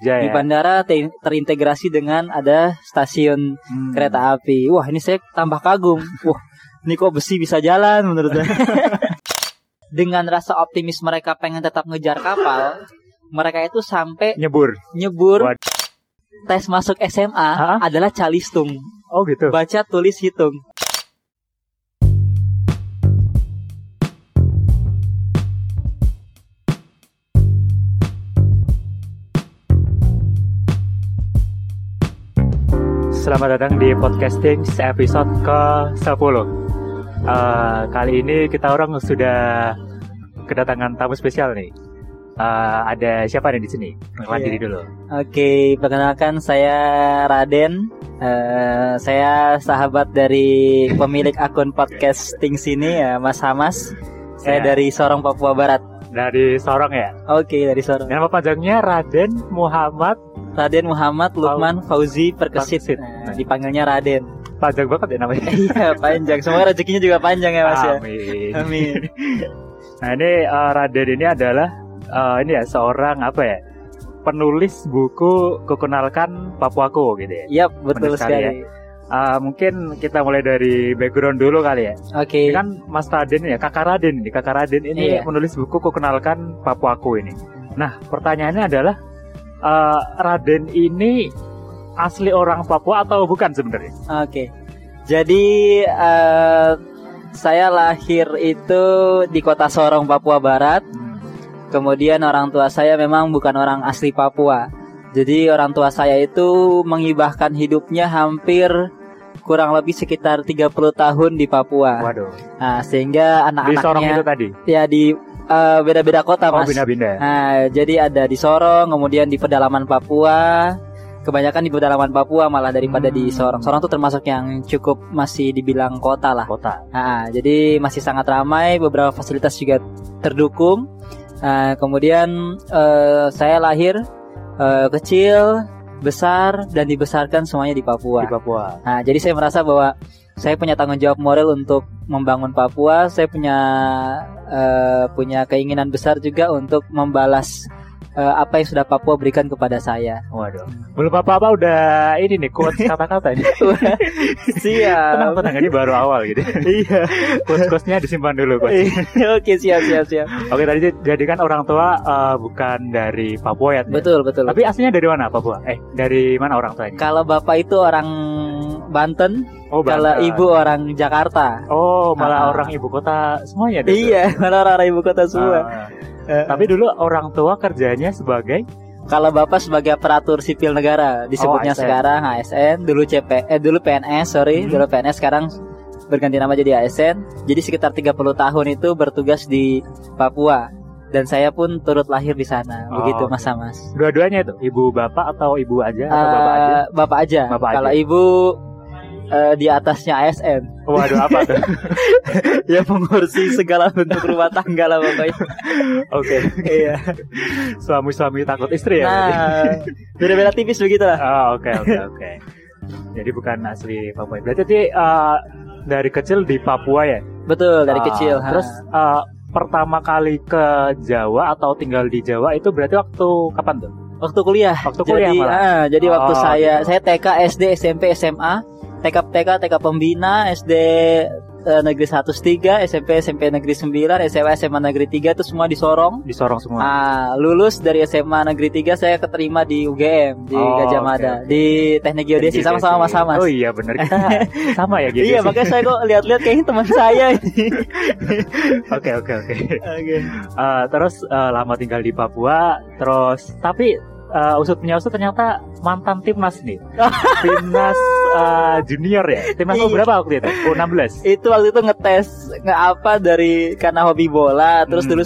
Ya, Di bandara te- terintegrasi dengan ada stasiun Hmm. kereta api. Wah, ini saya tambah kagum. Wah, ini kok besi bisa jalan menurut saya. dengan rasa optimis mereka pengen tetap ngejar kapal, mereka itu sampai nyebur. nyebur Wad- tes masuk SMA Hah? adalah calistung. Oh gitu. Baca, tulis, hitung. Selamat datang di podcasting episode ke-10 Eh, Kali ini kita orang sudah kedatangan tamu spesial nih Eh, Ada siapa nih di sini? Iya. diri dulu Oke, perkenalkan saya Raden. Eh, saya sahabat dari pemilik akun podcasting sini ya, Mas Hamas. Saya Ya. dari Sorong, Papua Barat. Dari Sorong ya Oke, dari Sorong. Nama panjangnya Raden Muhammad Raden Muhammad Lukman Fauzi Perkesit. Perkesit. Nah, dipanggilnya Raden. Panjang banget ya namanya Iya, panjang. Semoga rezekinya juga panjang ya, Mas ya. Amin Amin. Nah ini eh, Raden ini adalah eh, ini ya seorang apa ya penulis buku kekenalkan Papuaku gitu ya. Iya, betul sekali sekali. Eh, mungkin kita mulai dari background dulu kali ya. Oke. Ini kan Mas Raden ya, Kakak Raden ini, Kakak Raden ini Iya. menulis buku kekenalkan Papuaku ini. Nah pertanyaannya adalah eh, Raden ini asli orang Papua atau bukan sebenarnya? Oke. Jadi eh, saya lahir itu di kota Sorong, Papua Barat. Kemudian orang tua saya memang bukan orang asli Papua. Jadi orang tua saya itu mengibahkan hidupnya hampir kurang lebih sekitar 30 tahun di Papua. Waduh. Nah, sehingga Di Sorong itu anak-anaknya tadi. ya di eh, beda-beda kota, Oh Mas. pindah-pindah. Nah, jadi ada di Sorong, kemudian di pedalaman Papua. Kebanyakan di pedalaman Papua malah daripada di Hmm. Sorong. Sorong tuh termasuk yang cukup masih dibilang kota lah. Kota. Nah, jadi masih sangat ramai, beberapa fasilitas juga terdukung. Nah, kemudian eh, saya lahir eh, kecil, besar dan dibesarkan semuanya di Papua. Di Papua. Nah, jadi saya merasa bahwa saya punya tanggung jawab moral untuk membangun Papua. Saya punya eh, punya keinginan besar juga untuk membalas eh, apa yang sudah Papua berikan kepada saya. Waduh. Belum apa-apa udah ini nih quotes kata-kata ini. Siap. tenang tenang ini baru awal gitu. Iya. Quotes-quotesnya disimpan dulu quotes. Oke, siap siap siap. Oke tadi jadi kan orang tua eh, bukan dari Papua ya. Betul, betul. Tapi aslinya dari mana Papua? Eh dari mana orang tuanya? Kalau bapak itu orang Banten, Oh kalau Banten. ibu orang Jakarta. Oh malah Ah. orang ibu kota semuanya. deh. Iya, malah orang ibu kota semua. Ah. Eh, Tapi dulu orang tua kerjanya sebagai Kalau bapak sebagai aparatur sipil negara disebutnya ASN. sekarang ASN, dulu CP, eh dulu PNS, sorry, Hmm. dulu PNS sekarang berganti nama jadi ASN. Jadi sekitar 30 tahun itu bertugas di Papua dan saya pun turut lahir di sana. Oh, Begitu. Mas Hamas. dua-duanya itu ibu bapak atau ibu aja atau bapak aja? Eh, bapak aja. Bapak Kalau aja. ibu eh, di atasnya ASN, Waduh apa tuh? ya mengurusi segala bentuk rumah tangga lah pokoknya. Oke. Iya. Suami-suami takut istri ya. Nah, beda-beda tipis begitu lah. Oh, oke oke oke. Jadi bukan asli Papua. Berarti tadi, eh, dari kecil di Papua ya. Betul dari Ah, kecil. ha. Terus eh, pertama kali ke Jawa atau tinggal di Jawa itu berarti waktu kapan tuh? waktu kuliah. Waktu kuliah jadi, malah. ah, jadi Oh, waktu saya gitu. saya TK, SD, SMP, SMA, TK TK TK pembina, SD eh, negeri 1 3, SMP SMP negeri 9, SMA SMA negeri 3 itu semua di Sorong. Di Sorong semua. Ah, lulus dari SMA negeri 3 saya keterima di UGM di Oh, Gajah Mada oke. di Teknik Geodesi sama-sama Mas Hamas. Oh iya benar kita sama ya gitu. Iya, makanya saya kok lihat-lihat kayaknya teman saya ini. Oke oke oke. Oke. Eh, terus eh, lama tinggal di Papua, terus tapi eh, usut punya usut ternyata mantan timnas nih, timnas eh, junior ya. Timnas Iya. berapa waktu itu? U16. itu waktu itu ngetes nge apa dari karena hobi bola terus Hmm. dulu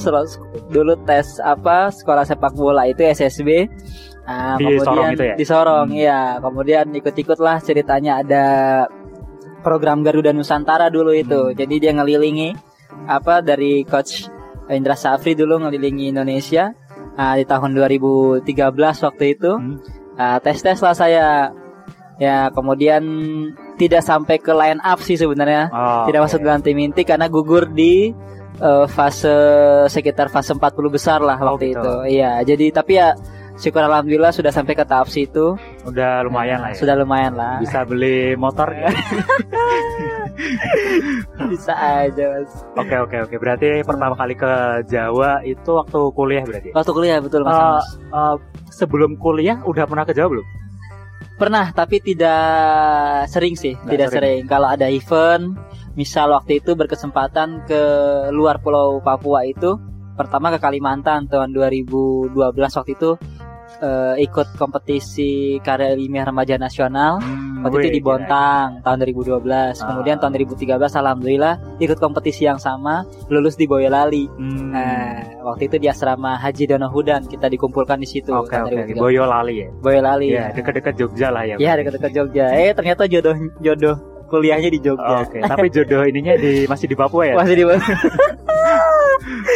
dulu tes apa sekolah sepak bola itu SSB Nah, Di kemudian Sorong itu ya? di Sorong Hmm. iya kemudian ikut-ikut lah ceritanya ada program Garuda Nusantara dulu itu Hmm. jadi dia ngelilingi apa dari coach Indra Safri dulu ngelilingi Indonesia Nah, di tahun 2013 waktu itu Hmm. Nah, tes-tes lah saya. Ya, kemudian tidak sampai ke line up sih sebenarnya. Oh, tidak oke. masuk dalam tim inti karena gugur di eh, fase sekitar fase 40 besar lah Oh, waktu gitu. itu. Iya, jadi tapi ya syukur alhamdulillah sudah sampai ke tahap situ. Udah lumayan lah ya. Sudah lumayan lah. Bisa beli motor nggak? Bisa aja mas. Oke oke oke. Berarti pertama kali ke Jawa itu waktu kuliah berarti. Waktu kuliah betul mas. Mas. eh, sebelum kuliah udah pernah ke Jawa belum? Pernah tapi tidak sering sih, Nggak tidak sering. sering. Kalau ada event, misal waktu itu berkesempatan ke luar Pulau Papua itu, pertama ke Kalimantan tahun 2012 waktu itu eh, ikut kompetisi karya ilmiah remaja nasional. Waktu itu di Bontang tahun 2012. Kemudian Ah. tahun 2013 alhamdulillah ikut kompetisi yang sama, lulus di Boyolali. Hmm. Nah, waktu itu di asrama Haji Dono Hudan kita dikumpulkan di situ. Oke tahun. 2013. Boyolali ya. Boyolali. Iya dekat-dekat Jogja lah ya. Ya dekat-dekat Jogja. Eh ternyata jodoh jodoh kuliahnya di Jogja. Oke. Tapi jodoh ininya di masih di Papua ya. Masih di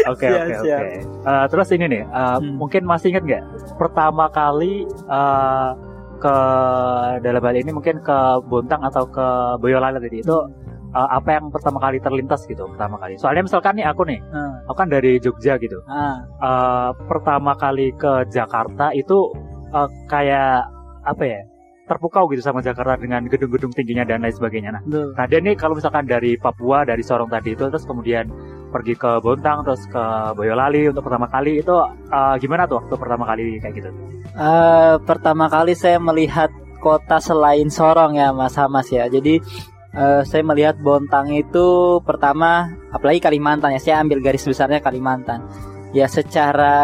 Oke Siap, oke oke. Eh, Terus ini nih, eh, Hmm. mungkin masih ingat nggak pertama kali eh, ke dalam hal ini mungkin ke Bontang atau ke Boyolali tadi itu eh, apa yang pertama kali terlintas gitu pertama kali. Soalnya misalkan nih aku nih, Hmm. aku kan dari Jogja gitu. Ah, Eh, pertama kali ke Jakarta itu eh, kayak apa ya? Terpukau gitu sama Jakarta dengan gedung-gedung tingginya dan lain sebagainya. Nah. Nah, dia nih kalau misalkan dari Papua, dari Sorong tadi itu, terus kemudian pergi ke Bontang, terus ke Boyolali untuk pertama kali itu eh, gimana tuh waktu pertama kali kayak gitu? Eh, pertama kali saya melihat kota selain Sorong ya Mas Hamas ya. Jadi eh, saya melihat Bontang itu pertama apalagi Kalimantan ya. Saya ambil garis besarnya Kalimantan. Ya secara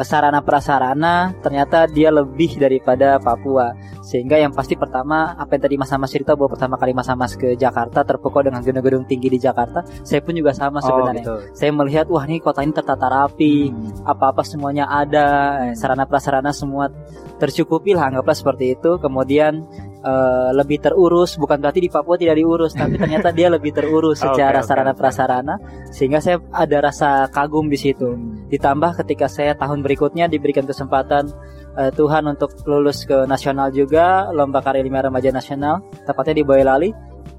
sarana prasarana ternyata dia lebih daripada Papua. Sehingga yang pasti pertama apa yang tadi Mas Hamas cerita bahwa pertama kali Mas Hamas ke Jakarta terpukau dengan gedung-gedung tinggi di Jakarta, saya pun juga sama sebenarnya. gitu. Saya melihat wah ini kota ini tertata rapi, Hmm. apa-apa semuanya ada, eh, sarana prasarana semua tercukupi lah anggaplah seperti itu. Kemudian eh, lebih terurus, bukan berarti di Papua tidak diurus, tapi ternyata dia lebih terurus secara oke, sarana oke. prasarana, sehingga saya ada rasa kagum di situ. Ditambah ketika saya tahun berikutnya diberikan kesempatan eh, Tuhan untuk lulus ke nasional juga, lomba karya ilmiah remaja nasional, tepatnya di Boyolali.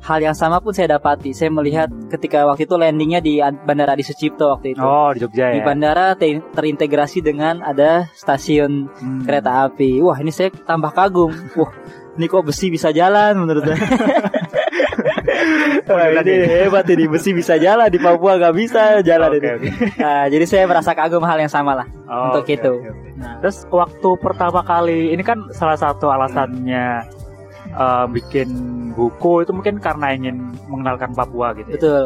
Hal yang sama pun saya dapati. Saya melihat ketika waktu itu landingnya di Bandara Adi Sucipto waktu itu Oh, di Jogja di ya. bandara te- terintegrasi dengan ada stasiun Hmm. kereta api. Wah, ini saya tambah kagum. Wah, ini kok besi bisa jalan menurut saya. Wah, ini hebat ini besi bisa jalan di Papua nggak bisa jalan Oke, ini. oke. Nah, jadi saya merasa kagum hal yang sama lah. Oh, Untuk oke, itu. oke, oke. Nah, Terus waktu pertama kali ini kan salah satu alasannya eh, bikin buku itu mungkin karena ingin mengenalkan Papua gitu. ya. betul.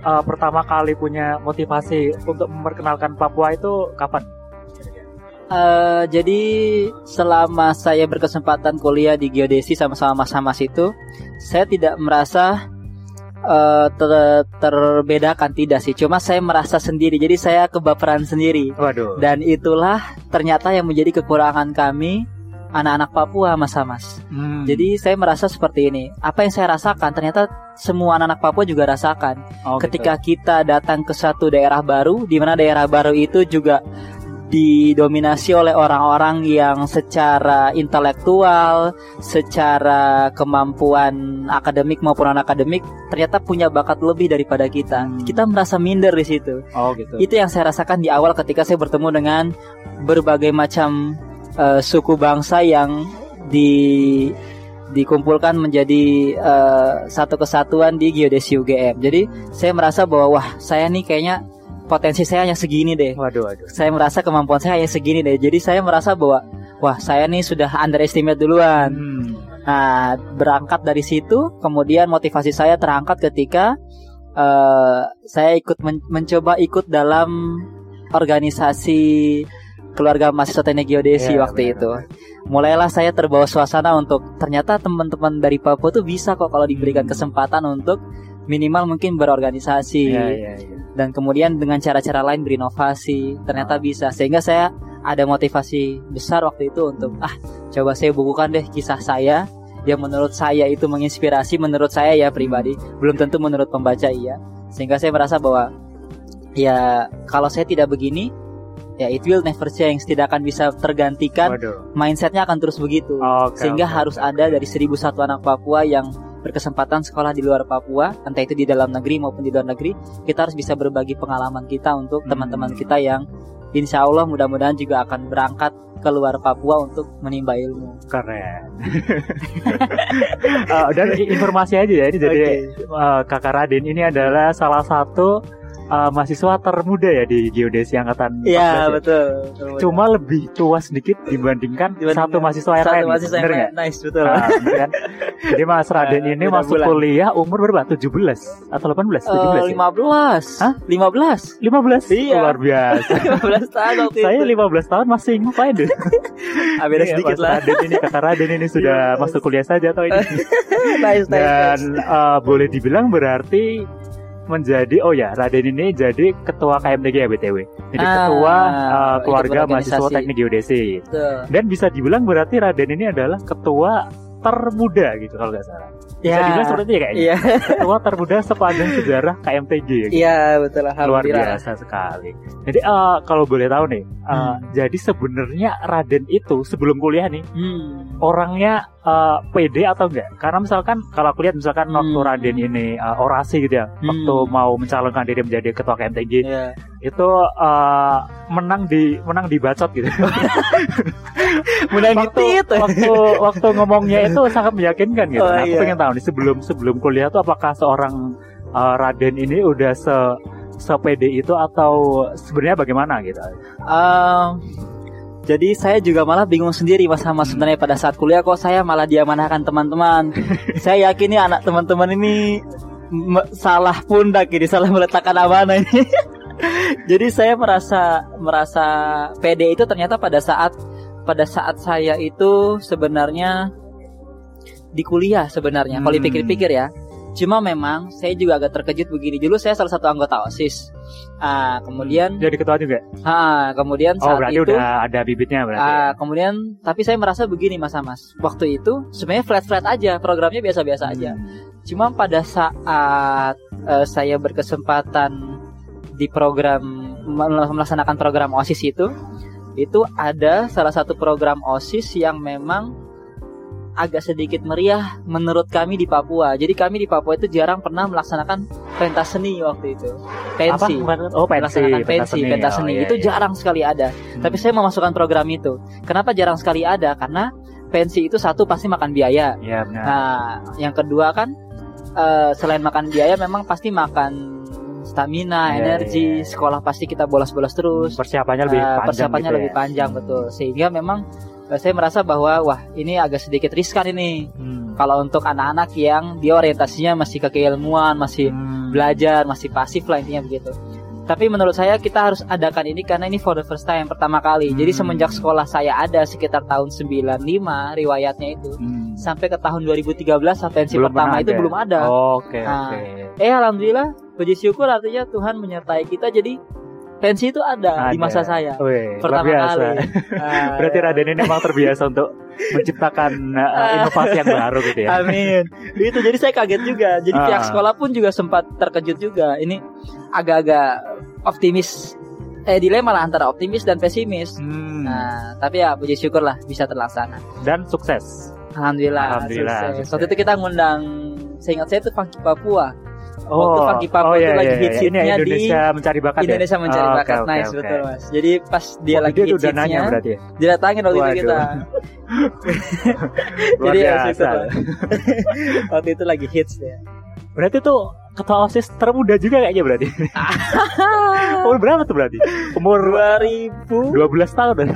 Eh, pertama kali punya motivasi untuk memperkenalkan Papua itu kapan? Eh, jadi selama saya berkesempatan kuliah di geodesi sama-sama Mas Hamas itu, saya tidak merasa eh, ter- terbedakan tidak sih. Cuma saya merasa sendiri. Jadi saya kebaperan sendiri. Waduh. Dan itulah ternyata yang menjadi kekurangan kami anak-anak Papua Mas Hamas. Hmm. Jadi saya merasa seperti ini. Apa yang saya rasakan ternyata semua anak-anak Papua juga rasakan. Oh, gitu. Ketika kita datang ke satu daerah baru, di mana daerah baru itu juga didominasi oleh orang-orang yang secara intelektual, secara kemampuan akademik maupun non akademik ternyata punya bakat lebih daripada kita. Hmm. Kita merasa minder di situ. Oh gitu. Itu yang saya rasakan di awal ketika saya bertemu dengan berbagai macam eh, suku bangsa yang di dikumpulkan menjadi eh, satu kesatuan di geodesi UGM. Jadi saya merasa bahwa wah saya nih kayaknya potensi saya hanya segini deh. Waduh, waduh. Saya merasa kemampuan saya hanya segini deh. Jadi saya merasa bahwa wah saya nih sudah underestimate duluan. Hmm. Nah, berangkat dari situ, kemudian motivasi saya terangkat ketika eh, saya ikut men- mencoba ikut dalam organisasi keluarga mahasiswa teknik geodesi Iya, waktu benar, itu. Mulailah saya terbawa suasana untuk ternyata teman-teman dari Papua tuh bisa kok kalau diberikan Hmm. kesempatan untuk minimal mungkin berorganisasi Iya, iya, iya. dan kemudian dengan cara-cara lain berinovasi ternyata Ah. bisa. Sehingga saya ada motivasi besar waktu itu untuk ah coba saya bukukan deh kisah saya. Yang menurut saya itu menginspirasi menurut saya ya pribadi. Belum tentu menurut pembaca iya. Sehingga saya merasa bahwa ya kalau saya tidak begini ya it will never change. Tidak akan bisa tergantikan. Waduh. mindsetnya akan terus begitu. Oke, sehingga oke, harus oke, ada dari 1001 anak Papua yang berkesempatan sekolah di luar Papua, entah itu di dalam negeri maupun di luar negeri, kita harus bisa berbagi pengalaman kita untuk teman-teman kita yang insya Allah mudah-mudahan juga akan berangkat keluar Papua untuk menimba ilmu. Keren. uh, dan informasi aja ya ini jadi uh, Kakak Raden ini adalah salah satu uh, mahasiswa termuda ya di geodesi angkatan 14 Iya ya? betul. Cuma lebih tua sedikit dibandingkan, Dibandingkan satu mahasiswa yang satu lain. mahasiswa yang bener nggak? Nice betul. Ah, bener kan? Jadi Mas Raden Ah, ini beda masuk bulan. kuliah umur berapa? 17 atau 18? 17 Eh, ya? 15 Hah? 15 15? Iya. Luar biasa. 15 tahun waktu Saya itu 15 tahun masih ngapain deh? ah, beda Ini sedikit Mas lah Raden ini kakak Raden ini sudah Iya. masuk kuliah saja atau ini? nice, nice, Dan nice. eh, boleh dibilang berarti menjadi oh ya Raden ini jadi ketua KMTG ya BTW. Jadi Ah, ketua ikut keluarga mahasiswa teknik geodesi. Betul. Dan bisa dibilang berarti Raden ini adalah ketua termuda gitu kalau nggak salah. Bisa Ya. dibilang seperti itu ya kayaknya. Iya, Ketua termuda sepanjang sejarah KMTG ya. gitu. iya betul Luar biasa sekali. Jadi eh, kalau boleh tahu nih, eh, Hmm. jadi sebenarnya Raden itu sebelum kuliah nih Hmm. orangnya eh, pede atau enggak? Karena misalkan kalau aku lihat misalkan Hmm. waktu Raden ini eh, orasi gitu ya, Hmm. waktu mau mencalonkan diri menjadi ketua KMTG Iya. itu eh, menang di menang dibacot gitu. Menang waktu, ditit. waktu waktu ngomongnya itu sangat meyakinkan gitu. Oh, Nah, aku iya. pengen tahu nih sebelum sebelum kuliah tuh apakah seorang eh, Raden ini udah se sepede itu atau sebenarnya bagaimana gitu? Ehm, jadi saya juga malah bingung sendiri mas sama sebenarnya pada saat kuliah kok saya malah diamanahkan teman-teman. saya yakin nih anak teman-teman ini salah pundak ini salah meletakkan amanah ini. jadi saya merasa merasa pede itu ternyata pada saat pada saat saya itu sebenarnya di kuliah sebenarnya. Kalau Hmm. dipikir-pikir ya. Cuma memang saya juga agak terkejut begini. Dulu saya salah satu anggota OSIS. Ah, kemudian Jadi ketua juga? Ah, kemudian Oh saat berarti itu udah ada bibitnya berarti. ya? ah, kemudian tapi saya merasa begini Mas Amas. Waktu itu sebenarnya flat-flat aja, programnya biasa-biasa aja. Hmm. Cuma pada saat eh, saya berkesempatan di program mel- melaksanakan program OSIS itu, itu ada salah satu program OSIS yang memang agak sedikit meriah menurut kami di Papua. Jadi kami di Papua itu jarang pernah melaksanakan pentas seni waktu itu. Pensi. Apa? Oh pensi, melaksanakan pensi, pentas Oh, seni iya, itu iya. jarang sekali ada. Hmm. Tapi saya memasukkan program itu. Kenapa jarang sekali ada? Karena pensi itu satu pasti makan biaya. Iya benar. Nah, yang kedua kan eh, selain makan biaya memang pasti makan stamina, Iya, energi, iya. sekolah pasti kita bolos-bolos terus. persiapannya lebih Eh, panjang persiapannya gitu lebih ya. panjang betul. Sehingga memang saya merasa bahwa wah, ini agak sedikit riskan ini. Hmm. Kalau untuk anak-anak yang dia orientasinya masih ke keilmuan, masih Hmm. belajar, masih pasif lah intinya begitu. Tapi menurut saya kita harus adakan ini karena ini for the first time pertama kali. Jadi Hmm. semenjak sekolah saya ada sekitar tahun 95 riwayatnya itu Hmm. sampai ke tahun 2013 sampai pensi Belum pertama itu belum ada. Oke Nah, oke. Eh alhamdulillah puji syukur artinya Tuhan menyertai kita jadi pensi itu ada, di Ada. masa saya Wih, pertama biasa. kali. Nah, Berarti Raden ini memang terbiasa untuk menciptakan uh, inovasi yang baru gitu ya. Amin. Itu jadi saya kaget juga. Jadi Ah. pihak sekolah pun juga sempat terkejut juga. Ini agak-agak optimis. Eh dilema lah antara optimis dan pesimis. Hmm. Nah, tapi ya puji syukur lah bisa terlaksana. Dan sukses. Alhamdulillah. Alhamdulillah, sukses. sukses. Waktu itu kita ngundang saya ingat saya itu Funky Papua. Oh, Funky Papua itu lagi hits-hitsnya Ini di Indonesia mencari bakat Indonesia ya? mencari Oh, bakat. oke, nice oke. betul Mas. Jadi pas dia Oh, lagi nanya berarti ya? didatangin waktu itu Waduh. kita. Luar Jadi ya biasa. situ. waktu itu lagi hits ya. Berarti tuh ketua OSIS termuda juga kayaknya berarti. Umur berapa tuh berarti? Umur 2000 12 tahun kan?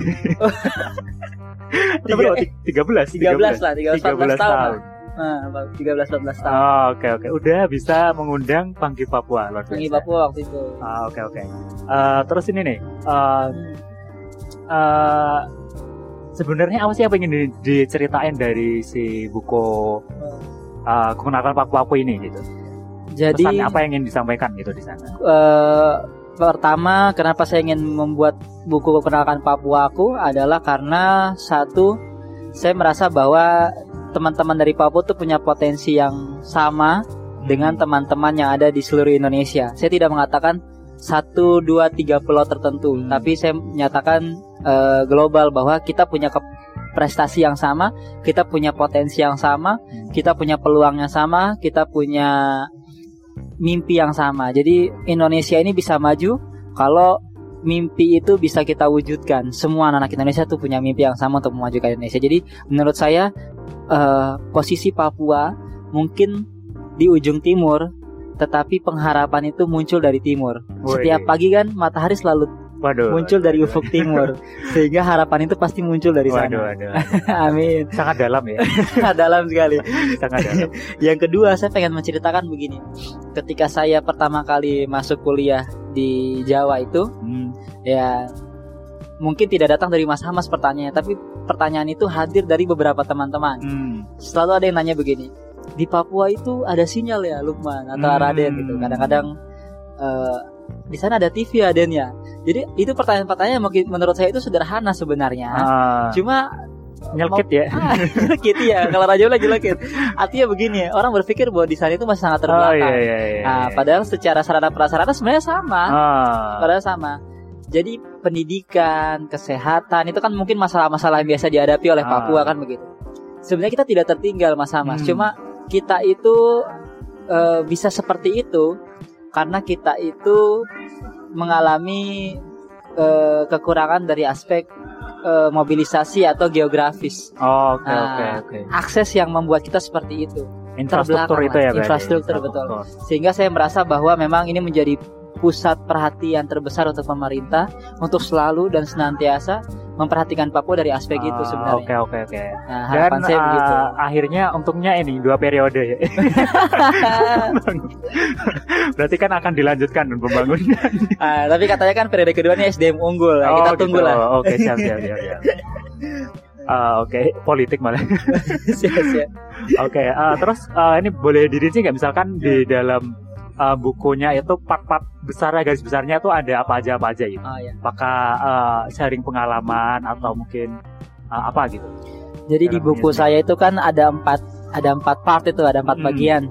Atau berapa? eh, 13, 13 lah, 13 14 tahun. tahun. Nah, 13 14 tahun. Oh, Oke oke, udah bisa mengundang Pangki Papua luar biasa. Papua waktu itu. Ah, Oke oke. Eh, terus ini nih, eh, eh, sebenarnya apa sih yang di- diceritain dari si buku eh kemenangan Papua Papua ini gitu? Jadi Pesan apa yang ingin disampaikan gitu di sana? eh, pertama kenapa saya ingin membuat buku perkenalkan Papua aku adalah karena satu saya merasa bahwa teman-teman dari Papua tuh punya potensi yang sama dengan teman-teman yang ada di seluruh Indonesia. Saya tidak mengatakan satu, dua, tiga pulau tertentu, Hmm. tapi saya menyatakan eh, global bahwa kita punya prestasi yang sama, kita punya potensi yang sama, kita punya peluang yang sama, kita punya mimpi yang sama. Jadi Indonesia ini bisa maju kalau mimpi itu bisa kita wujudkan. Semua anak Indonesia tuh punya mimpi yang sama untuk memajukan Indonesia. Jadi menurut saya uh, posisi Papua mungkin di ujung timur, tetapi pengharapan itu muncul dari timur. Setiap pagi kan matahari selalu Waduh. muncul dari ufuk timur, sehingga harapan itu pasti muncul dari Waduh, sana. waduh, waduh. Amin. Sangat dalam ya. Dalam sekali. Sangat dalam. Yang kedua, saya pengen menceritakan begini. Ketika saya pertama kali masuk kuliah di Jawa itu, Hmm. ya mungkin tidak datang dari Mas Hamas pertanyaannya, tapi pertanyaan itu hadir dari beberapa teman-teman. Hmm. Selalu ada yang nanya begini, di Papua itu ada sinyal ya Lukman atau Hmm. Raden gitu. Kadang-kadang eh, di sana ada TV ya Den ya. Jadi itu pertanyaan-pertanyaan yang mungkin menurut saya itu sederhana sebenarnya. Ah, Cuma nyelkit ya. ah, ya. Kalau raja lagi lekit. Artinya begini ya, orang berpikir bahwa di sana itu masih sangat Oh terbelakang. iya iya iya. Nah, padahal secara sarana prasarana sebenarnya sama. Ah. Padahal sama. Jadi pendidikan, kesehatan itu kan mungkin masalah-masalah yang biasa dihadapi oleh Ah. Papua kan begitu. Sebenarnya kita tidak tertinggal Mas Hamas. Hmm. Cuma kita itu eh, bisa seperti itu karena kita itu mengalami eh, kekurangan dari aspek eh, mobilisasi atau geografis. Oh, Oke Nah, oke oke. Akses yang membuat kita seperti itu. Infrastruktur itu ya berarti. Infrastruktur, betul. Sehingga saya merasa bahwa memang ini menjadi pusat perhatian terbesar untuk pemerintah untuk selalu dan senantiasa memperhatikan Papua dari aspek itu Ah, sebenarnya. Oke oke oke. Nah, Dan harapan saya begitu. akhirnya untungnya ini dua periode ya. Berarti kan akan dilanjutkan pembangunan. Ah, tapi katanya kan periode kedua ini SDM unggul. Nah, kita Oh, tunggu gitu. lah. Oke siap siap siap. siap. Ah, Oke politik malah. Siap-siap. Oke, eh, terus eh, ini boleh dirinci nggak misalkan di dalam eh, bukunya itu part-part besar garis besarnya tuh ada apa aja apa aja gitu? Oh, ya. Apakah eh, sharing pengalaman atau mungkin eh, apa gitu? Jadi di buku ini. saya itu kan ada empat ada empat part itu ada empat Hmm. bagian.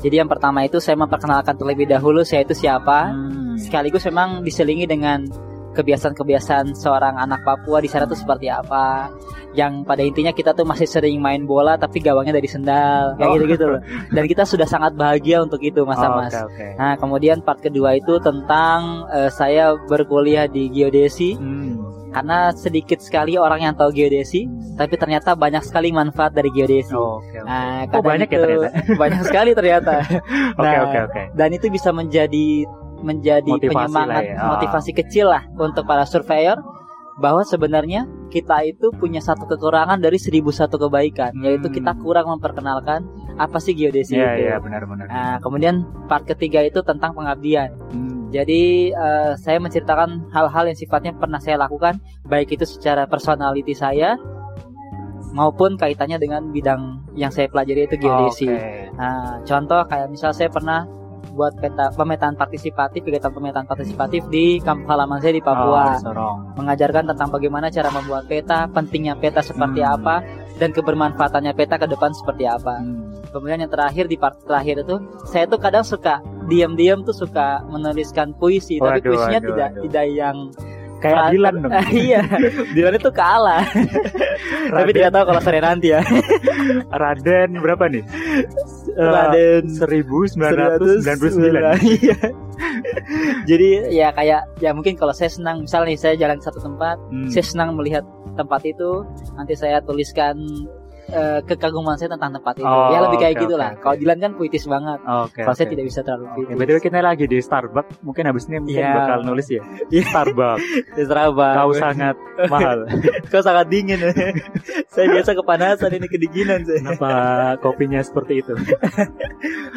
Jadi yang pertama itu saya memperkenalkan terlebih dahulu saya itu siapa. Hmm. Sekaligus memang diselingi dengan kebiasaan-kebiasaan seorang anak Papua di sana tuh seperti apa. Yang pada intinya kita tuh masih sering main bola tapi gawangnya dari sendal kayak Oh. gitu-gitu loh. Dan kita sudah sangat bahagia untuk itu Mas Oh, Mas. Oke oke. Nah, kemudian part kedua itu tentang eh, saya berkuliah di geodesi Hmm. karena sedikit sekali orang yang tahu geodesi, tapi ternyata banyak sekali manfaat dari geodesi. Oh, Oke oke. Nah, Oh, banyak ya itu- ternyata. banyak sekali ternyata. Oke Nah, oke oke. Dan itu bisa menjadi menjadi Motivasi penyemangat, ya. Ah. motivasi kecil lah untuk para surveyor bahwa sebenarnya kita itu punya satu kekurangan dari seribu satu kebaikan, yaitu Hmm. kita kurang memperkenalkan apa sih geodesi Iya itu. iya benar-benar. Nah, kemudian part ketiga itu tentang pengabdian. Hmm. Jadi eh, saya menceritakan hal-hal yang sifatnya pernah saya lakukan, baik itu secara personality saya maupun kaitannya dengan bidang yang saya pelajari itu geodesi. Oke. Nah, contoh kayak misal saya pernah buat peta pemetaan partisipatif, kegiatan pemetaan partisipatif di kampung halaman saya di Papua, Oh, Sorong. mengajarkan tentang bagaimana cara membuat peta, pentingnya peta seperti Hmm. apa, dan kebermanfaatannya peta ke depan seperti apa. Hmm. Kemudian yang terakhir di part terakhir itu saya tuh kadang suka diam-diam tuh suka menuliskan puisi, tapi Waduh, puisinya waduh, tidak waduh. tidak yang Kayak Dilan dong. iya, Dilan itu kalah. tapi tidak tahu kalau sore nanti ya. Raden berapa nih? Raden 1999. Iya. Jadi ya kayak ya mungkin kalau saya senang misalnya nih saya jalan ke satu tempat, Hmm. saya senang melihat tempat itu, nanti saya tuliskan eh, kekaguman saya tentang tempat itu. Oh, ya lebih kayak oke, gitulah. oke, Kalau. Dilan kan puitis banget. Oke. Kalau saya oke. tidak bisa terlalu puitis. betul kita lagi di Starbucks. Mungkin habis ini mungkin Iya. bakal nulis ya. Iya. Starbucks. Terserah Bang. Kau sangat mahal. Kau sangat dingin. saya biasa kepanasan ini kedinginan saya. Kenapa kopinya seperti itu?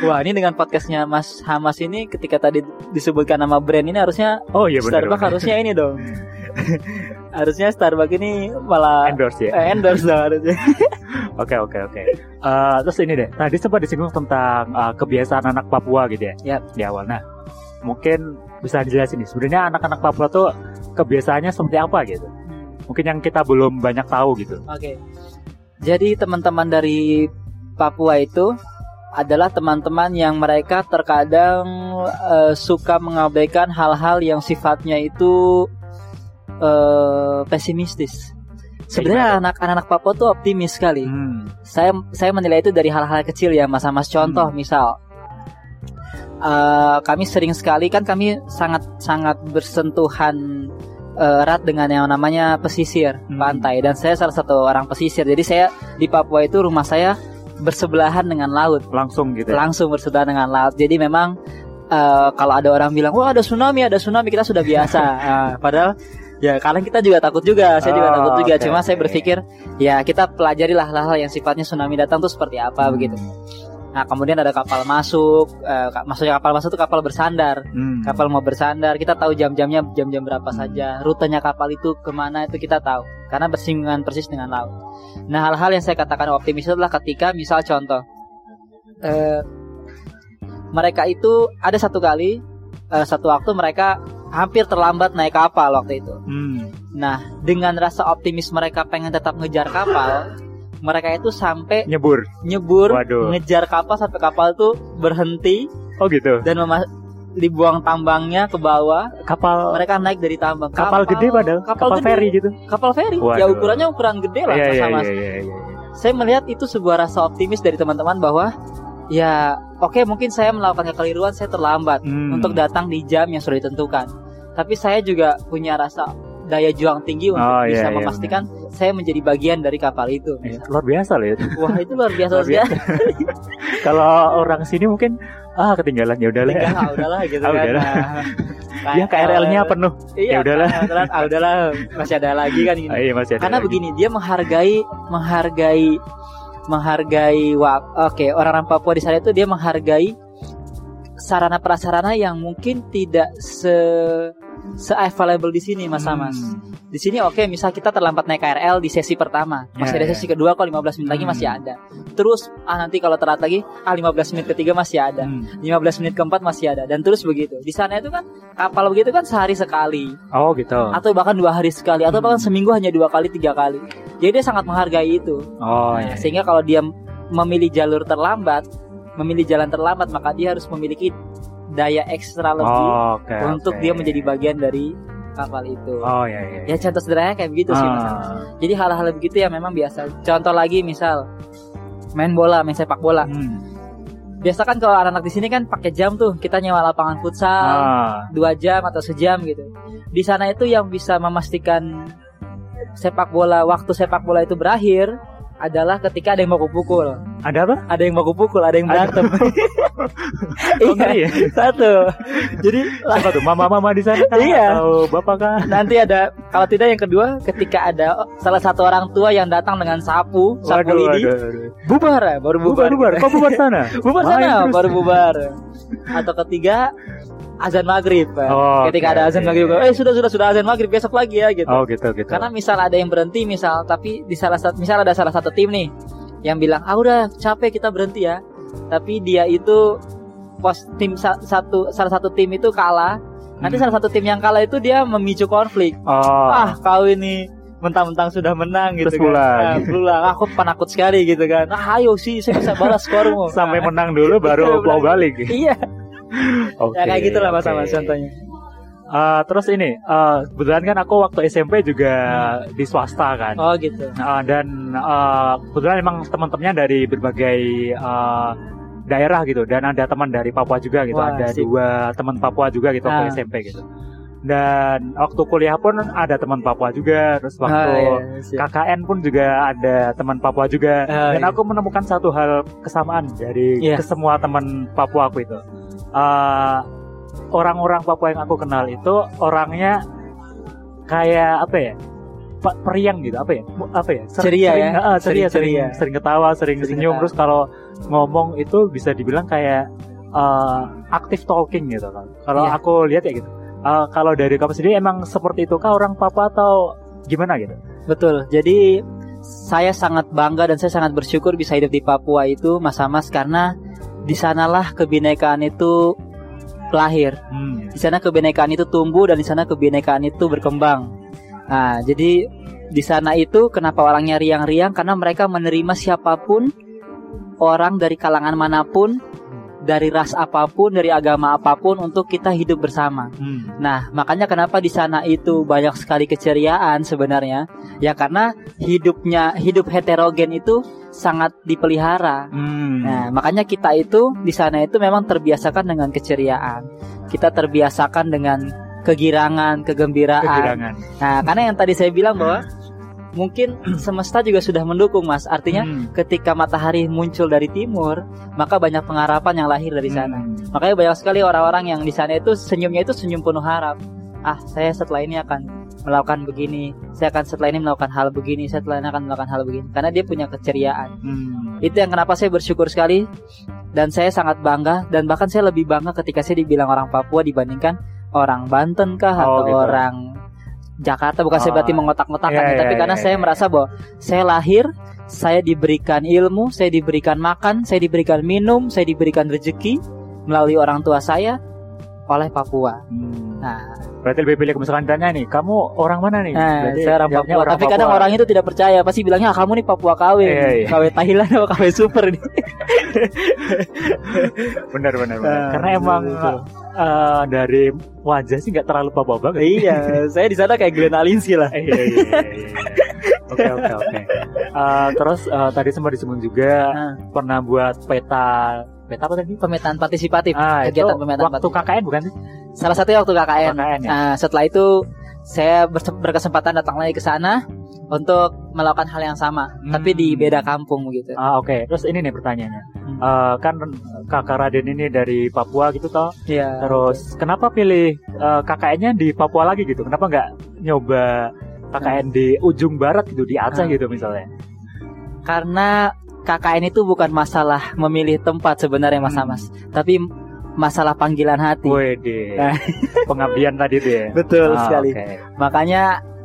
Wah, ini dengan podcastnya Mas Hamas ini ketika tadi disebutkan nama brand ini harusnya Oh iya benar. Starbucks harusnya ini dong. Harusnya Starbucks ini malah endorse ya. eh, endorse dong harusnya. Oke oke oke. Eh, terus ini deh. Tadi sempat disinggung tentang eh, kebiasaan anak Papua gitu ya. Yap. Di awal. Nah, mungkin bisa dijelasin nih. Sebenarnya anak-anak Papua tuh kebiasaannya seperti apa gitu? Mungkin yang kita belum banyak tahu gitu. Oke. Jadi teman-teman dari Papua itu adalah teman-teman yang mereka terkadang eh, suka mengabaikan hal-hal yang sifatnya itu eh, pesimistis. Sebenarnya anak-anak Papua tuh optimis sekali. Hmm. Saya saya menilai itu dari hal-hal kecil ya, mas-mas contoh Hmm. misal eh, kami sering sekali kan kami sangat sangat bersentuhan eh, erat dengan yang namanya pesisir Hmm. pantai dan saya salah satu orang pesisir. Jadi saya di Papua itu rumah saya bersebelahan dengan laut, Langsung gitu. ya? langsung bersebelahan dengan laut. Jadi memang eh, kalau ada orang bilang wah ada tsunami, ada tsunami kita sudah biasa. Ah, padahal ya kadang kita juga takut juga. Saya juga Oh, takut juga. Cuma saya oke. berpikir ya kita pelajarilah hal-hal yang sifatnya tsunami datang tuh seperti apa Hmm. begitu. Nah kemudian ada kapal masuk, ka- maksudnya kapal masuk itu kapal bersandar. Hmm. Kapal mau bersandar, kita tahu jam-jamnya jam-jam berapa saja, rutenya kapal itu ke mana itu kita tahu, karena bersinggungan persis dengan laut. Nah hal-hal yang saya katakan optimis adalah ketika misal contoh, eh, mereka itu ada satu kali, eh, satu waktu mereka hampir terlambat naik kapal waktu itu. Hmm. Nah dengan rasa optimis mereka pengen tetap ngejar kapal, mereka itu sampai Nyebur. nyebur Waduh. ngejar kapal sampai kapal itu berhenti Oh gitu. dan mema- dibuang tambangnya ke bawah Kapal mereka naik dari tambang kapal, gede padahal. kapal, Kapal, gede. ferry gitu. kapal feri Waduh. ya ukurannya ukuran gede lah Iya iya sama iya iya. iya. saya melihat itu sebuah rasa optimis dari teman-teman bahwa ya oke mungkin saya melakukan kekeliruan saya terlambat Hmm. untuk datang di jam yang sudah ditentukan tapi saya juga punya rasa daya juang tinggi untuk Oh, iya, bisa iya, memastikan saya menjadi bagian dari kapal itu Iya, luar biasa loh itu. wah itu luar biasa Luar biasa. Kalau orang sini mungkin ah ketinggalan ya udahlah. Ah, udahlah gitu Ah, kan udahlah. Nah, Ya KRL-nya penuh. Iya, Ya udahlah. Ah, udahlah, masih ada lagi kan ini. Ah, iya masih ada. Karena lagi. begini, dia menghargai menghargai menghargai wak oke, orang-orang Papua di sana itu dia menghargai sarana prasarana yang mungkin tidak se se available di sini Mas Amas. Hmm. Di sini oke, misal kita terlambat naik KRL di sesi pertama, masih Ya, ada ya. sesi kedua kok 15 menit lagi Hmm. masih ada. Terus ah nanti kalau telat lagi, ah 15 menit ketiga masih ada. Hmm. 15 menit keempat masih ada dan terus begitu. Di sana itu kan kapal begitu kan sehari sekali Oh gitu. atau bahkan dua hari sekali atau Hmm. bahkan seminggu hanya dua kali tiga kali. Jadi dia sangat menghargai itu. Oh Nah, iya. Sehingga kalau dia memilih jalur terlambat, memilih jalan terlambat maka dia harus memiliki daya ekstra lebih Oh, oke. untuk oke. dia menjadi bagian dari kapal itu. Oh iya iya. Ya contoh sederhana kayak begitu sih. Mas. Ah. Jadi hal-hal begitu ya memang biasa. Contoh lagi misal main bola, main sepak bola. Hmm. Biasa kan kalau anak-anak di sini kan pakai jam tuh, kita nyewa lapangan futsal Ah. dua jam atau sejam gitu. Di sana itu yang bisa memastikan sepak bola waktu sepak bola itu berakhir adalah ketika ada yang mau pukul, Ada apa? ada yang mau pukul, ada yang berantem. Oh, ngeri ya? satu. Jadi Siapa tuh? Mama-mama di sana kah? Iya. Atau bapak kah? nanti ada kalau tidak yang kedua ketika ada salah satu orang tua yang datang dengan sapu, sapu Waduh, lidi, waduh, waduh. bubar ya, baru bubar. Bubar, bubar. Kok bubar sana? Bubar sana, baru bubar. Atau ketiga azan maghrib. Oh, ketika oke, ada azan oke. maghrib, eh sudah sudah sudah azan maghrib besok lagi ya gitu. Oh gitu gitu. Karena misal ada yang berhenti misal tapi di salah satu misal ada salah satu tim nih yang bilang ah udah capek kita berhenti ya. Tapi dia itu pos tim sa- satu salah satu tim itu kalah. Nanti Hmm. salah satu tim yang kalah itu dia memicu konflik. Oh. Ah kau ini mentang-mentang sudah menang gitu Terus kan. pulang. Ah, pulang. Aku penakut sekali gitu kan. Ah ayo sih saya bisa balas skormu. Sampai Ah, menang dulu baru mau balik. Iya. Oke. ya kayak gitulah Mas oke. Ahmad contohnya. Eh, terus ini, eh, kebetulan kan aku waktu SMP juga di swasta kan. Oh gitu. Nah, dan eh, kebetulan emang teman-temannya dari berbagai eh, daerah gitu dan ada teman dari Papua juga gitu Wah, ada asik. dua teman Papua juga gitu waktu Ah. SMP gitu dan waktu kuliah pun ada teman Papua juga terus waktu Ah, iya, siap. KKN pun juga ada teman Papua juga Ah, dan iya. aku menemukan satu hal kesamaan dari Iya. ke semua teman Papua aku itu Eh, orang-orang Papua yang aku kenal itu orangnya kayak apa ya periang gitu apa ya apa ya Ser- Ceria sering, ya? ah, ceria Sering sering ceria. sering ketawa sering, Sering senyum ketawa. terus kalau ngomong itu bisa dibilang kayak eh, aktif talking gitu kan kalau Iya. aku lihat ya gitu Eh, kalau dari kamu sendiri emang seperti itu kah orang Papua atau gimana gitu Betul. Jadi saya sangat bangga dan saya sangat bersyukur bisa hidup di Papua itu Mas Amas karena di sanalah kebinekaan itu lahir. hmm. Di sana kebinekaan itu tumbuh dan di sana kebinekaan itu berkembang. Nah, jadi di sana itu kenapa orangnya riang-riang karena mereka menerima siapa pun orang dari kalangan mana pun dari ras apa pun, dari agama apa pun untuk kita hidup bersama. Hmm. Nah, makanya kenapa di sana itu banyak sekali keceriaan sebenarnya? Ya karena hidupnya hidup heterogen itu sangat dipelihara. Hmm. Nah, makanya kita itu di sana itu memang terbiasakan dengan keceriaan. Kita terbiasakan dengan kegirangan, kegembiraan. Kegirangan. Nah, karena yang tadi saya bilang bahwa mungkin semesta juga sudah mendukung, Mas. Artinya Hmm. ketika matahari muncul dari timur, maka banyak pengharapan yang lahir dari sana. Hmm. Makanya banyak sekali orang-orang yang di sana itu senyumnya itu senyum penuh harap. Ah, saya setelah ini akan melakukan begini. Saya akan setelah ini melakukan hal begini. Saya setelah ini akan melakukan hal begini. Karena dia punya keceriaan. Hmm. Itu yang kenapa saya bersyukur sekali dan saya sangat bangga dan bahkan saya lebih bangga ketika saya dibilang orang Papua dibandingkan orang Banten kah Oh, atau gitu. orang Jakarta bukan saya Oh. berarti mengotak-ngotakan ya, iya, tapi karena iya, saya iya. merasa bahwa saya lahir saya diberikan ilmu, saya diberikan makan, saya diberikan minum, saya diberikan rezeki melalui orang tua saya oleh Papua. Hmm. Nah, Berarti lebih pilih misalkan tanya nih, kamu orang mana nih? Nah, Berarti saya orang Papua. Tapi kadang Papua. orang itu tidak percaya, pasti bilangnya ah, kamu nih Papua KW, Iya, iya. KW Thailand atau KW Super nih. benar benar benar. Nah, Karena emang betul. eh, dari wajah sih nggak terlalu Papua banget. iya, saya di sana kayak Glenn Alinsky lah. Iya, iya, iya. Oke oke oke. Eh, Terus eh, tadi sempat disebut juga Nah, pernah buat peta peta apa tadi? pemetaan partisipatif, Ah, kegiatan pemetaan waktu partisipatif. KKN bukan sih? Salah satunya waktu KKN. KKN ya. Nah, setelah itu saya berkesempatan datang lagi ke sana untuk melakukan hal yang sama, Hmm. tapi di beda kampung gitu. Ah oke. Terus ini nih pertanyaannya. Hmm. Eh, kan kakak Raden ini dari Papua gitu toh. Iya. Terus kenapa pilih eh, KKN-nya di Papua lagi gitu? Kenapa nggak nyoba KKN di ujung barat gitu di Aceh Ah. gitu misalnya? karena KKN itu bukan masalah memilih tempat sebenarnya Mas Hmm. Amas, tapi masalah panggilan hati. Wede. Nah. Pengabdian tadi tuh ya. Betul Ah, sekali. oke. Makanya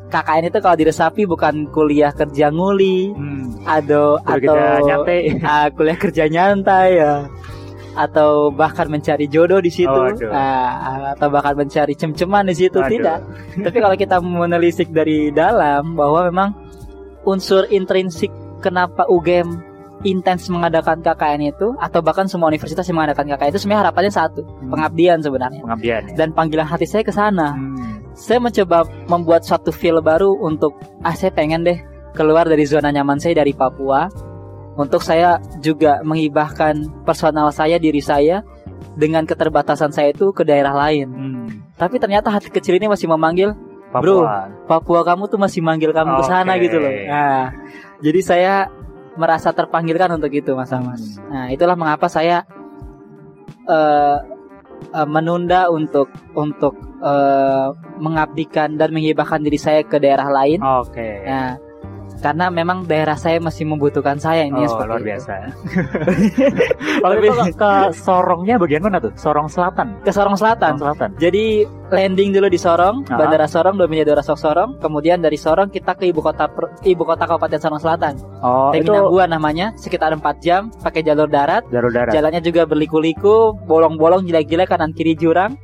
KKN itu kalau diresapi bukan kuliah kerja nguli, Hmm. atau Udah atau nyate. ah, kuliah kerja nyantai ya. Atau bahkan mencari jodoh di situ, Oh, aduh. Ah, atau bahkan mencari cem-ceman di situ Aduh. tidak. Tapi kalau kita menelisik dari dalam bahwa memang unsur intrinsik kenapa UGM intens mengadakan KKN itu atau bahkan semua universitas yang mengadakan KKN itu sebenarnya harapannya satu, Hmm. pengabdian sebenarnya. Pengabdian ya. Dan panggilan hati saya ke sana. Hmm. Saya mencoba membuat suatu feel baru untuk ah saya pengen deh keluar dari zona nyaman saya dari Papua untuk saya juga menghibahkan personal saya diri saya dengan keterbatasan saya itu ke daerah lain. Hmm. Tapi ternyata hati kecil ini masih memanggil Papua. Papua kamu tuh masih manggil kamu ke sana gitu loh. Nah, jadi saya merasa terpanggilkan untuk itu Mas Amas. Nah, itulah mengapa saya eh eh, menunda untuk untuk eh, mengabdikan dan menghibahkan diri saya ke daerah lain. Oke. Nah, karena memang daerah saya masih membutuhkan saya ini Oh, seperti luar itu. biasa. Waktu itu ke, ke Sorongnya bagian mana tuh? Sorong Selatan. Ke Sorong Selatan. Sorong Selatan. Jadi landing dulu di Sorong, Ah. Bandara Sorong, Dominia Dora Sok Sorong. Kemudian dari Sorong kita ke ibu kota ibu kota Kabupaten Sorong Selatan. Oh, itu Teminangua namanya, sekitar 4 jam pakai jalur darat. jalur darat. Jalannya juga berliku-liku, bolong-bolong, jelek-jelek kanan kiri jurang.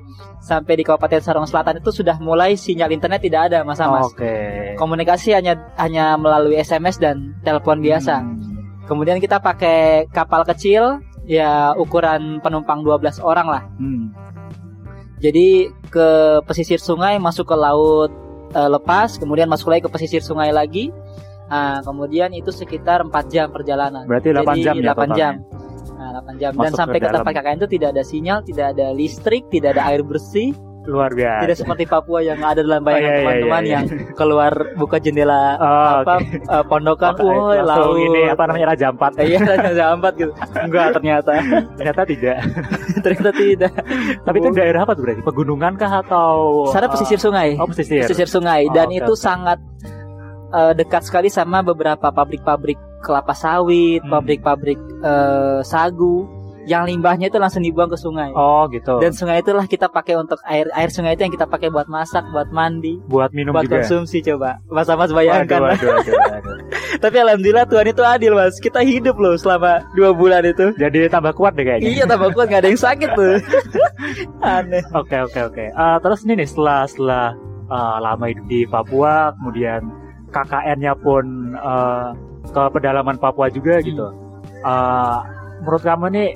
Sampai di Kabupaten Sorong Selatan itu sudah mulai sinyal internet tidak ada, Mas Amas. Oke. Komunikasi hanya hanya melalui SMS dan telepon biasa. Hmm. Kemudian kita pakai kapal kecil, ya ukuran penumpang 12 orang lah. Hmm. Jadi ke pesisir sungai masuk ke laut eh, lepas, kemudian masuk lagi ke pesisir sungai lagi. Nah, kemudian itu sekitar 4 jam perjalanan. Berarti 8 Jadi, jam ya 8 totalnya? Nah, 8 jam dan Masuk sampai ke ke tempat KKN itu tidak ada sinyal, tidak ada listrik, tidak ada air bersih, Luar biasa. tidak seperti Papua yang ada dalam Oh, bayangan iya, iya, teman-teman iya, iya. yang keluar buka jendela Oh, apa oke. eh, pondokan, Oh, langsung laut. ini apa namanya Raja Ampat. Iya, Raja Ampat gitu. Enggak ternyata. Ternyata tidak. ternyata tidak. Tapi itu daerah apa tuh berarti? Pegunungan kah atau Sana pesisir sungai. Oh, pesisir. pesisir sungai Oh, dan oke, itu oke. sangat eh, dekat sekali sama beberapa pabrik-pabrik kelapa sawit, Hmm. pabrik-pabrik eh, sagu yang limbahnya itu langsung dibuang ke sungai. Oh, gitu. Dan sungai itulah kita pakai untuk air air sungai itu yang kita pakai buat masak, buat mandi, buat minum buat juga. konsumsi coba. Mas Mas Waduh, bayangkan. waduh, waduh, waduh. Tapi alhamdulillah Tuhan itu adil mas. Kita hidup loh selama dua bulan itu. Jadi tambah kuat deh kayaknya. Iya tambah kuat gak ada yang sakit tuh. Aneh. Oke oke oke. Eh, terus ini nih setelah setelah eh, lama hidup di Papua, kemudian KKN-nya pun eh, ke pedalaman Papua juga Hmm. gitu. Eh, menurut kamu nih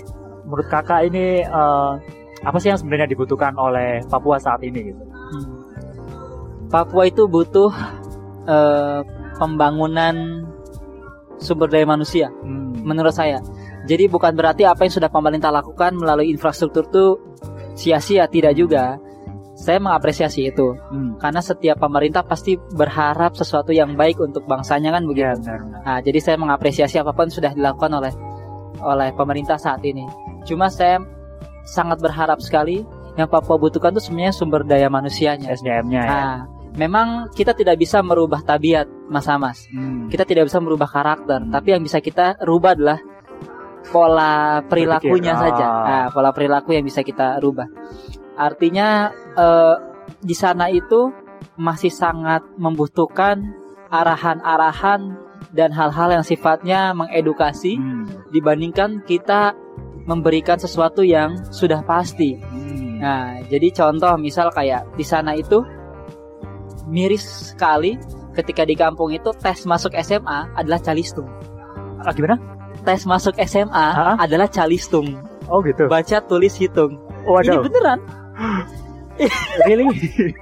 menurut kakak ini eh, apa sih yang sebenarnya dibutuhkan oleh Papua saat ini gitu? Hmm. Papua itu butuh eh, pembangunan sumber daya manusia Hmm. menurut saya. Jadi bukan berarti apa yang sudah pemerintah lakukan melalui infrastruktur itu sia-sia tidak juga. Saya mengapresiasi itu Hmm. karena setiap pemerintah pasti berharap sesuatu yang baik untuk bangsanya kan begitu. Ya, benar, benar. Nah, jadi saya mengapresiasi apa pun sudah dilakukan oleh oleh pemerintah saat ini. Cuma saya sangat berharap sekali yang Papua butuhkan itu sebenarnya sumber daya manusianya. SDM-nya ya. Nah, memang kita tidak bisa merubah tabiat, Mas Amas. Hmm. Kita tidak bisa merubah karakter, tapi yang bisa kita rubah adalah pola perilakunya Berpikir. saja. Ah. Nah, pola perilaku yang bisa kita rubah. Artinya eh, di sana itu masih sangat membutuhkan arahan-arahan dan hal-hal yang sifatnya mengedukasi Hmm. dibandingkan kita memberikan sesuatu yang sudah pasti. Hmm. Nah, jadi contoh misal kayak di sana itu miris sekali ketika di kampung itu tes masuk SMA adalah calistung. Ah, gimana? Tes masuk SMA Hah? adalah calistung. Oh gitu. Baca, tulis, hitung. Ini Waduh. beneran. really?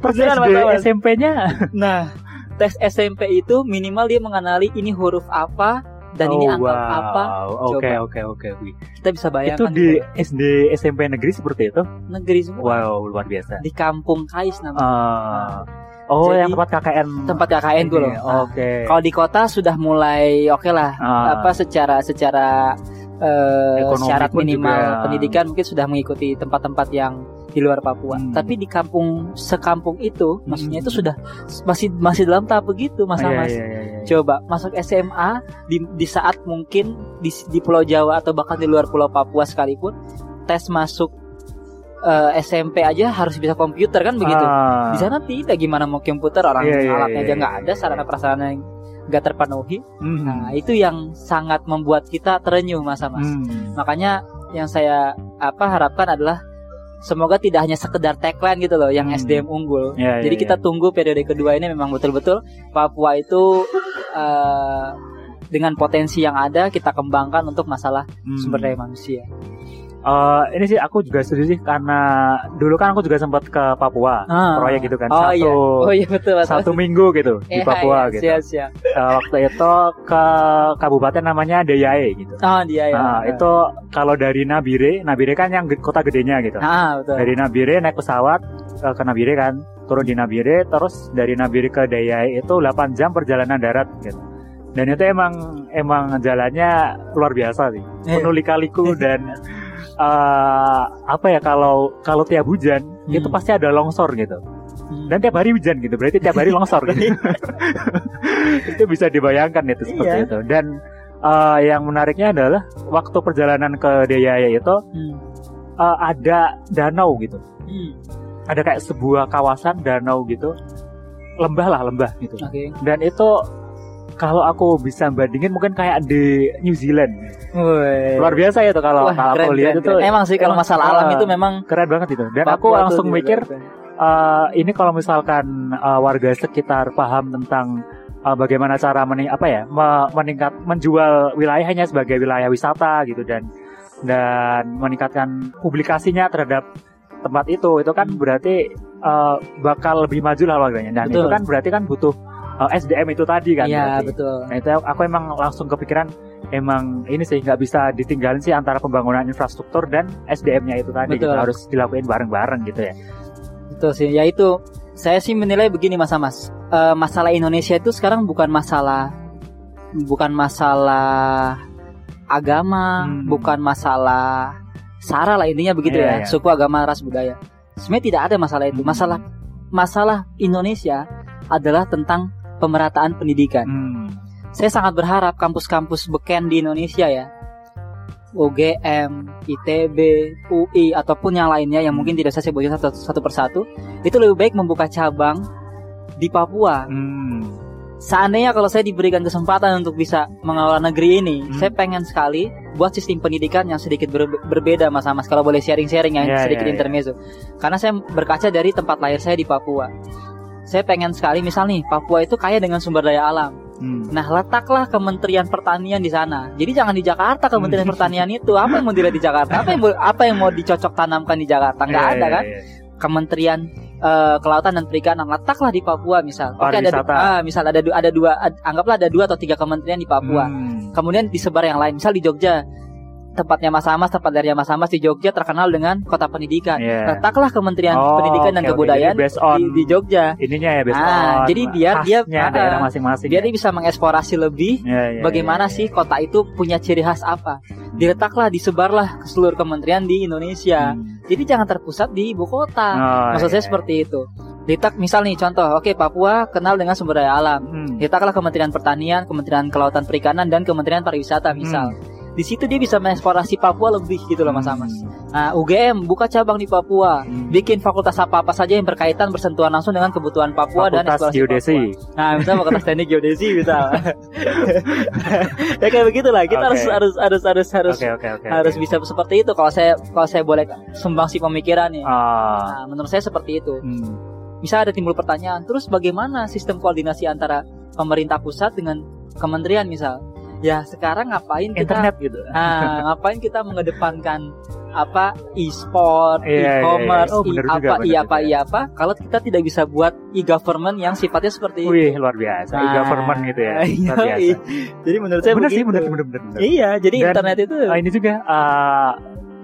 Beneran, SD. SMP-nya. Nah, tes SMP itu minimal dia mengenali ini huruf apa dan ini Oh, angka wow. apa. Oke, oke, oke. Kita bisa bayangkan Itu di SD SMP negeri seperti itu? negeri semua. Wow, luar biasa. Di kampung Kais namanya. Ah. oh, Jadi, yang tempat KKN. tempat KKN gue ini. loh. Nah, Oke. Kalau di kota sudah mulai oke lah Ah. apa secara secara eh, Ekonomi syarat minimal juga. pendidikan mungkin sudah mengikuti tempat-tempat yang di luar Papua. Hmm. Tapi di kampung sekampung itu maksudnya Hmm. itu sudah masih masih dalam tahap begitu Mas Iya, Amas. iya, iya, iya. Coba masuk SMA di di saat mungkin di di Pulau Jawa atau bahkan di luar Pulau Papua sekalipun tes masuk eh, SMP aja harus bisa komputer kan begitu. Ah. Di sana tidak gimana mau komputer orang Iya, iya, alatnya iya, aja iya. nggak ada sarana prasarana yang nggak terpenuhi. Hmm. Nah itu yang sangat membuat kita terenyuh masa mas. Hmm. Makanya yang saya apa harapkan adalah semoga tidak hanya sekedar tagline gitu loh yang Hmm. SDM unggul. Iya, iya, Jadi kita iya. tunggu periode kedua ini memang betul-betul Papua itu eh, dengan potensi yang ada kita kembangkan untuk masalah Hmm. sumber daya manusia. Eh, ini sih aku juga setuju sih karena dulu kan aku juga sempat ke Papua Ah. proyek gitu kan Oh satu iya, oh iya betul. betul. satu minggu gitu di Iya, Papua iya, gitu. Siap, siap. Eh, waktu itu ke kabupaten namanya Deyae gitu. Ah dia ya. Nah, itu kalau dari Nabire, Nabire kan yang kota gedenya gitu. Ah betul. Dari Nabire naik pesawat eh, ke Nabire kan, turun di Nabire, terus dari Nabire ke Deyae itu 8 jam perjalanan darat gitu. Dan itu emang emang jalannya luar biasa sih, penuh lika-liku dan eh, apa ya kalau kalau tiap hujan Hmm. itu pasti ada longsor gitu. Hmm. Dan tiap hari hujan gitu, berarti tiap hari longsor gitu. itu bisa dibayangkan itu seperti Iya. itu. Dan eh, yang menariknya adalah waktu perjalanan ke Deyaye itu Hmm. eh, ada danau gitu. Hmm. Ada kayak sebuah kawasan danau gitu, lembah lah lembah gitu. Oke. Dan itu kalau aku bisa bandingin mungkin kayak di New Zealand. Woi. Luar biasa ya tuh kalau Wah, kalau keren, aku lihat keren, itu keren. emang sih kalau masalah alam ah, itu memang keren banget itu. Dan aku Papua langsung mikir eh, ini kalau misalkan eh, warga sekitar paham tentang eh, bagaimana cara mening apa ya me- meningkat menjual wilayahnya sebagai wilayah wisata gitu dan dan meningkatkan publikasinya terhadap tempat itu itu kan Hmm. berarti eh, bakal lebih maju lah warganya dan Betul. itu kan berarti kan butuh eh, SDM itu tadi kan Iya betul. Nah itu aku emang langsung kepikiran emang ini sih nggak bisa ditinggalin sih antara pembangunan infrastruktur dan SDM-nya itu tadi gitu. Betul. harus dilakuin bareng-bareng gitu ya. Betul sih. Ya itu saya sih menilai begini Mas Amas. Eh, masalah Indonesia itu sekarang bukan masalah bukan masalah agama, Hmm. bukan masalah sara lah intinya begitu Iya, ya. iya. Suku, agama, ras, budaya. Sebenarnya tidak ada masalah itu. Hmm. Masalah masalah Indonesia adalah tentang pemerataan pendidikan. Hmm. Saya sangat berharap kampus-kampus beken di Indonesia ya UGM, ITB, UI ataupun yang lainnya yang mungkin tidak saya sebutkan satu, satu persatu itu lebih baik membuka cabang di Papua. Hmm. Seandainya kalau saya diberikan kesempatan untuk bisa mengelola negeri ini, Hmm. saya pengen sekali buat sistem pendidikan yang sedikit ber- berbeda Mas Amas. Kalau boleh sharing-sharing yang Ya, sedikit ya, ya. intermezzo. Karena saya berkaca dari tempat lahir saya di Papua. Saya pengen sekali misal nih Papua itu kaya dengan sumber daya alam. Hmm. Nah, letaklah Kementerian Pertanian di sana. Jadi jangan di Jakarta Kementerian Hmm. Pertanian itu. Apa yang mau dilihat di Jakarta? Apa yang apa yang mau dicocok tanamkan di Jakarta? Nggak Iya, ada kan? iya. Kementerian eh, Kelautan dan Perikanan letaklah di Papua misal. Oke ada ah, misal ada ada dua ad- anggaplah ada dua atau tiga kementerian di Papua. Hmm. Kemudian disebar yang lain. Misal di Jogja tempatnya Mas Amas, tempat dari Mas Amas di Jogja terkenal dengan kota pendidikan. Iya. Letaklah Kementerian Oh, Pendidikan dan. Kebudayaan based on di, di Jogja. ininya ya based Ah, on jadi biar dia- ah, daerah masing-masing. Biar ya? dia bisa mengeksplorasi lebih Iya, iya, bagaimana iya, sih iya. kota itu punya ciri khas apa. Diletaklah, disebarlah ke seluruh kementerian di Indonesia. Hmm. Jadi jangan terpusat di ibu kota. Oh, Maksud saya iya. seperti itu. Ditak misal nih contoh, oke Papua kenal dengan sumber daya alam. Hmm. Ditaklah Kementerian Pertanian, Kementerian Kelautan Perikanan dan Kementerian Pariwisata misal. Di situ dia bisa mengeksplorasi Papua lebih gitu loh Mas Amas. Nah, UGM buka cabang di Papua, Hmm. bikin fakultas apa-apa saja yang berkaitan bersentuhan langsung dengan kebutuhan Papua dan Fakultas eksplorasi geodesi. Papua. Nah, misal fakultas teknik geodesi misal. ya kayak begitulah. Kita Oke. harus harus harus harus harus Oke oke oke. harus bisa seperti itu kalau saya kalau saya boleh sumbangsi pemikiran nih. Ah. Nah, menurut saya seperti itu. Hmm. Bisa ada timbul pertanyaan, terus bagaimana sistem koordinasi antara pemerintah pusat dengan kementerian misal? Ya sekarang ngapain kita Internet gitu. Nah, ngapain kita mengedepankan apa e-sport, Iya, iya, e-commerce, iya. Oh, bener i- juga, apa, bener i apa, juga. i apa? Kalau kita tidak bisa buat e-government yang sifatnya seperti itu. Wih luar biasa. Nah, E-government gitu ya. iya, Luar biasa. iya. Jadi menurut saya bener sih begitu. bener bener bener. bener. Iya, jadi Dan, internet itu Ah, ini juga eh,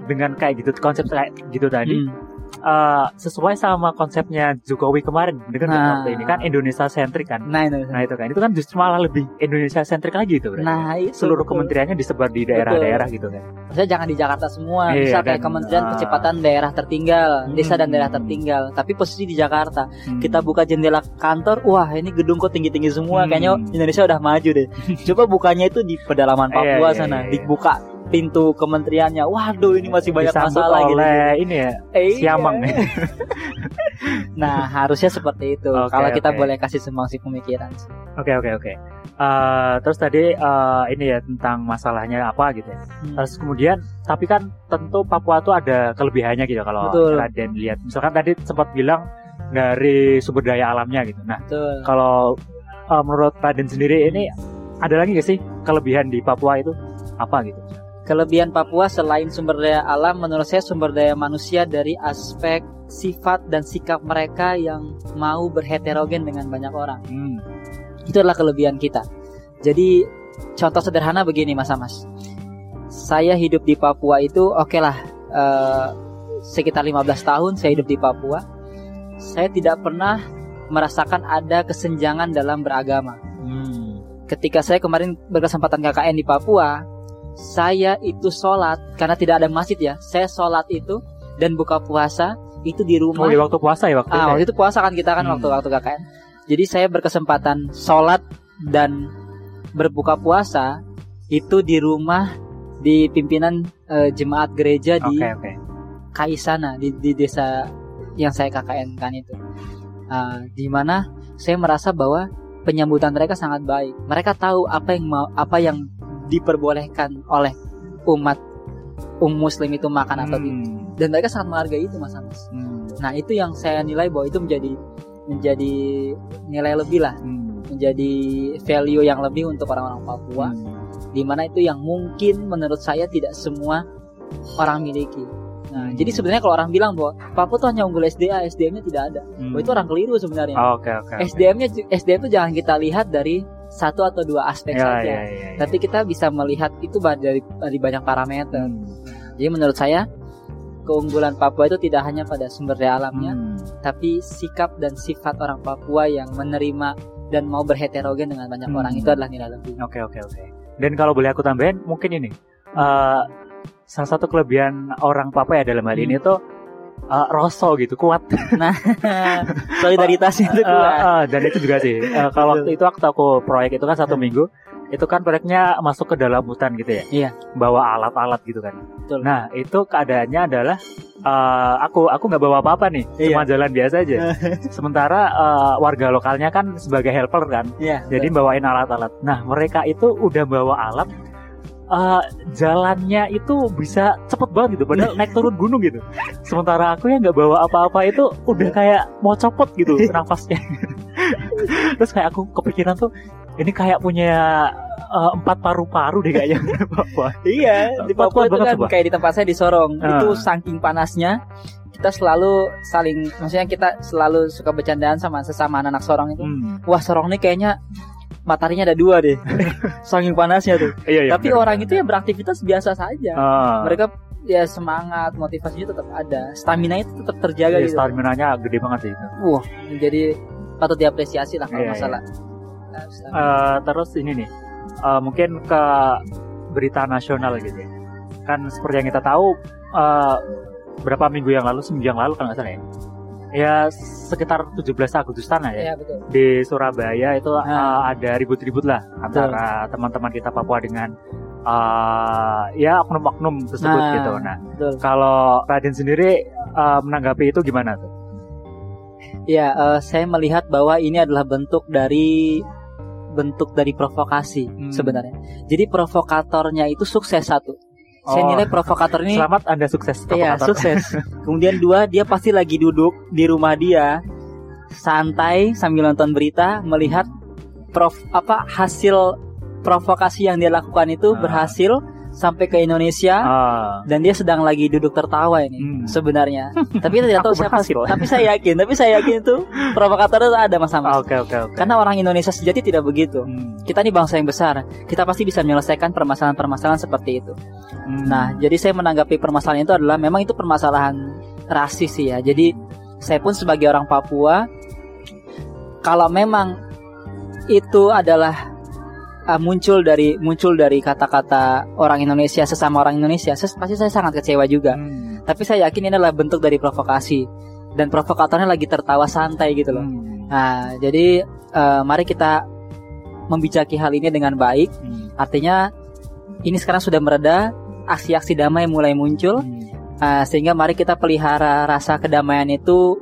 dengan kayak gitu konsep kayak gitu tadi Hmm. Eh, sesuai sama konsepnya Jokowi kemarin dengan Nah. waktu ini kan Indonesia sentrik kan. Nah, itu. Nah itu kan itu kan justru malah lebih Indonesia sentrik lagi itu berarti. Nah, itu seluruh betul. kementeriannya disebar di daerah-daerah gitu kan. Maksudnya jangan di Jakarta semua, Iya, misal kayak Kementerian ah. Percepatan Daerah Tertinggal, Desa dan Hmm. Daerah Tertinggal, tapi posisi di Jakarta. Hmm. Kita buka jendela kantor, wah ini gedung kok tinggi-tinggi semua, Hmm. kayaknya Indonesia udah maju deh. Coba bukanya itu di pedalaman Papua Iya, iya, sana, iya, iya. dibuka pintu kementeriannya. Waduh, ini masih banyak disambut masalah gitu. oleh ini ya Eh, siamang iya. Nah, harusnya seperti itu. Oke, Kalau kita oke. boleh kasih sumbangsi pemikiran. Oke oke oke. Eh, terus tadi eh, ini ya tentang masalahnya apa gitu ya. Hmm. Terus kemudian tapi kan tentu Papua tuh ada kelebihannya gitu kalau. Raden lihat. Misalkan tadi sempat bilang dari sumber daya alamnya gitu. Nah Betul. kalau eh, menurut Raden sendiri ini ada lagi gak sih kelebihan di Papua itu apa gitu? Kelebihan Papua selain sumber daya alam, menurut saya sumber daya manusia dari aspek sifat dan sikap mereka yang mau berheterogen dengan banyak orang. Hmm. Itu adalah kelebihan kita. Jadi contoh sederhana begini Mas Amas. Saya hidup di Papua itu oke lah eh, sekitar 15 tahun saya hidup di Papua. Saya tidak pernah merasakan ada kesenjangan dalam beragama. Hmm. Ketika saya kemarin berkesempatan KKN di Papua, saya itu sholat karena tidak ada masjid ya. Saya sholat itu dan buka puasa itu di rumah. Oh, di waktu puasa ya waktu itu. Ah, ya? waktu itu puasa kan kita kan Hmm. waktu waktu KKN. Jadi saya berkesempatan sholat dan berbuka puasa itu di rumah di pimpinan eh, jemaat gereja di Oke oke. Kaisana di, di desa yang saya KKN kan itu. Ah, di mana saya merasa bahwa penyambutan mereka sangat baik. Mereka tahu apa yang mau apa yang diperbolehkan oleh umat um muslim itu makan atau tidak. Hmm. Dan mereka sangat menghargai itu Mas Amas. Hmm. Nah, itu yang saya nilai bahwa itu menjadi menjadi nilai lebih lah, Hmm. menjadi value yang lebih untuk orang-orang Papua, Hmm. di mana itu yang mungkin menurut saya tidak semua orang miliki. Nah, jadi sebenarnya kalau orang bilang bahwa Papua tuh hanya unggul SDA, SDM-nya tidak ada. Hmm. Bahwa itu orang keliru sebenarnya. Oke oke. oke. SDM-nya ju- SDM itu jangan kita lihat dari satu atau dua aspek Ya, saja. ya, ya, ya. Tapi kita bisa melihat itu dari dari banyak parameter. Hmm. Jadi menurut saya keunggulan Papua itu tidak hanya pada sumber daya alamnya, Hmm. tapi sikap dan sifat orang Papua yang menerima dan mau berheterogen dengan banyak Hmm. orang itu adalah nilai lebih. Oke oke oke. Dan kalau boleh aku tambahin, mungkin ini eh, salah satu kelebihan orang Papua ya dalam hal Hmm. ini tuh eh, rosso gitu kuat. Nah, solidaritasnya itu Eh, kuat. eh, dan itu juga sih. eh, kalau waktu itu waktu aku proyek itu kan satu Hmm. minggu, itu kan proyeknya masuk ke dalam hutan gitu ya. Iya. Bawa alat-alat gitu kan. Betul. Nah itu keadaannya adalah eh, aku aku nggak bawa apa-apa nih, Iya. cuma jalan biasa aja. Sementara eh, warga lokalnya kan sebagai helper kan. Iya. Jadi bawain alat-alat. Nah mereka itu udah bawa alat. Eh, jalannya itu bisa cepet banget gitu, padahal naik turun gunung gitu. Sementara aku yang nggak bawa apa-apa itu udah kayak mau copot gitu nafasnya. Terus kayak aku kepikiran tuh, ini kayak punya uh, empat paru-paru deh kayaknya Papua. Iya, di Papua itu kan kayak di tempat saya di Sorong. Ah. Itu saking panasnya kita selalu saling maksudnya kita selalu suka bercandaan sama sesama anak-anak Sorong itu. Hmm. Wah, Sorong ini kayaknya mataharinya ada dua deh. saking panasnya tuh. Iya, iya, Tapi benar, orang itu ya beraktivitas biasa saja. Ah. Mereka ya semangat, motivasinya tetap ada. Stamina itu tetap terjaga Iya, gitu. stamina-nya gede banget sih itu. Wah, jadi patut diapresiasi lah kalau Iya, masalah. Nah, stamina. Eh, terus ini nih, eh, mungkin ke berita nasional gitu ya. Kan seperti yang kita tahu, eh, berapa minggu yang lalu, seminggu yang lalu kalau nggak salah ya. Ya sekitar 17 Agustusan lah ya. Iya, betul. Di Surabaya itu Ah. eh, ada ribut-ribut lah antara teman-teman kita Papua dengan eh, ya oknum-oknum tersebut Nah, gitu. Nah, Betul. kalau Raden sendiri eh, menanggapi itu gimana tuh? Ya, eh, saya melihat bahwa ini adalah bentuk dari bentuk dari provokasi Hmm. sebenarnya. Jadi provokatornya itu sukses satu. Saya Oh. nilai provokator ini Selamat Anda sukses iya sukses. Kemudian dua, dia pasti lagi duduk di rumah dia santai sambil nonton berita melihat prof apa hasil provokasi yang dia lakukan itu Ah. berhasil sampai ke Indonesia Ah. dan dia sedang lagi duduk tertawa ini Hmm. sebenarnya. tapi kita tidak tahu siapa. berhasil. Tapi saya yakin, tapi saya yakin itu provokator itu ada mas. Oke oke oke. Karena orang Indonesia sejati tidak begitu. Hmm. Kita ini bangsa yang besar. Kita pasti bisa menyelesaikan permasalahan-permasalahan seperti itu. Hmm. Nah, jadi saya menanggapi permasalahan itu adalah memang itu permasalahan rasis sih ya. Jadi saya pun sebagai orang Papua, kalau memang itu adalah uh, muncul dari muncul dari kata-kata orang Indonesia sesama orang Indonesia, saya, pasti saya sangat kecewa juga. Hmm. Tapi saya yakin ini adalah bentuk dari provokasi dan provokatornya lagi tertawa santai gitu loh. Hmm. Nah, jadi uh, mari kita membicaki hal ini dengan baik. Hmm. Artinya ini sekarang sudah mereda, aksi-aksi damai mulai muncul, Hmm. uh, sehingga mari kita pelihara rasa kedamaian itu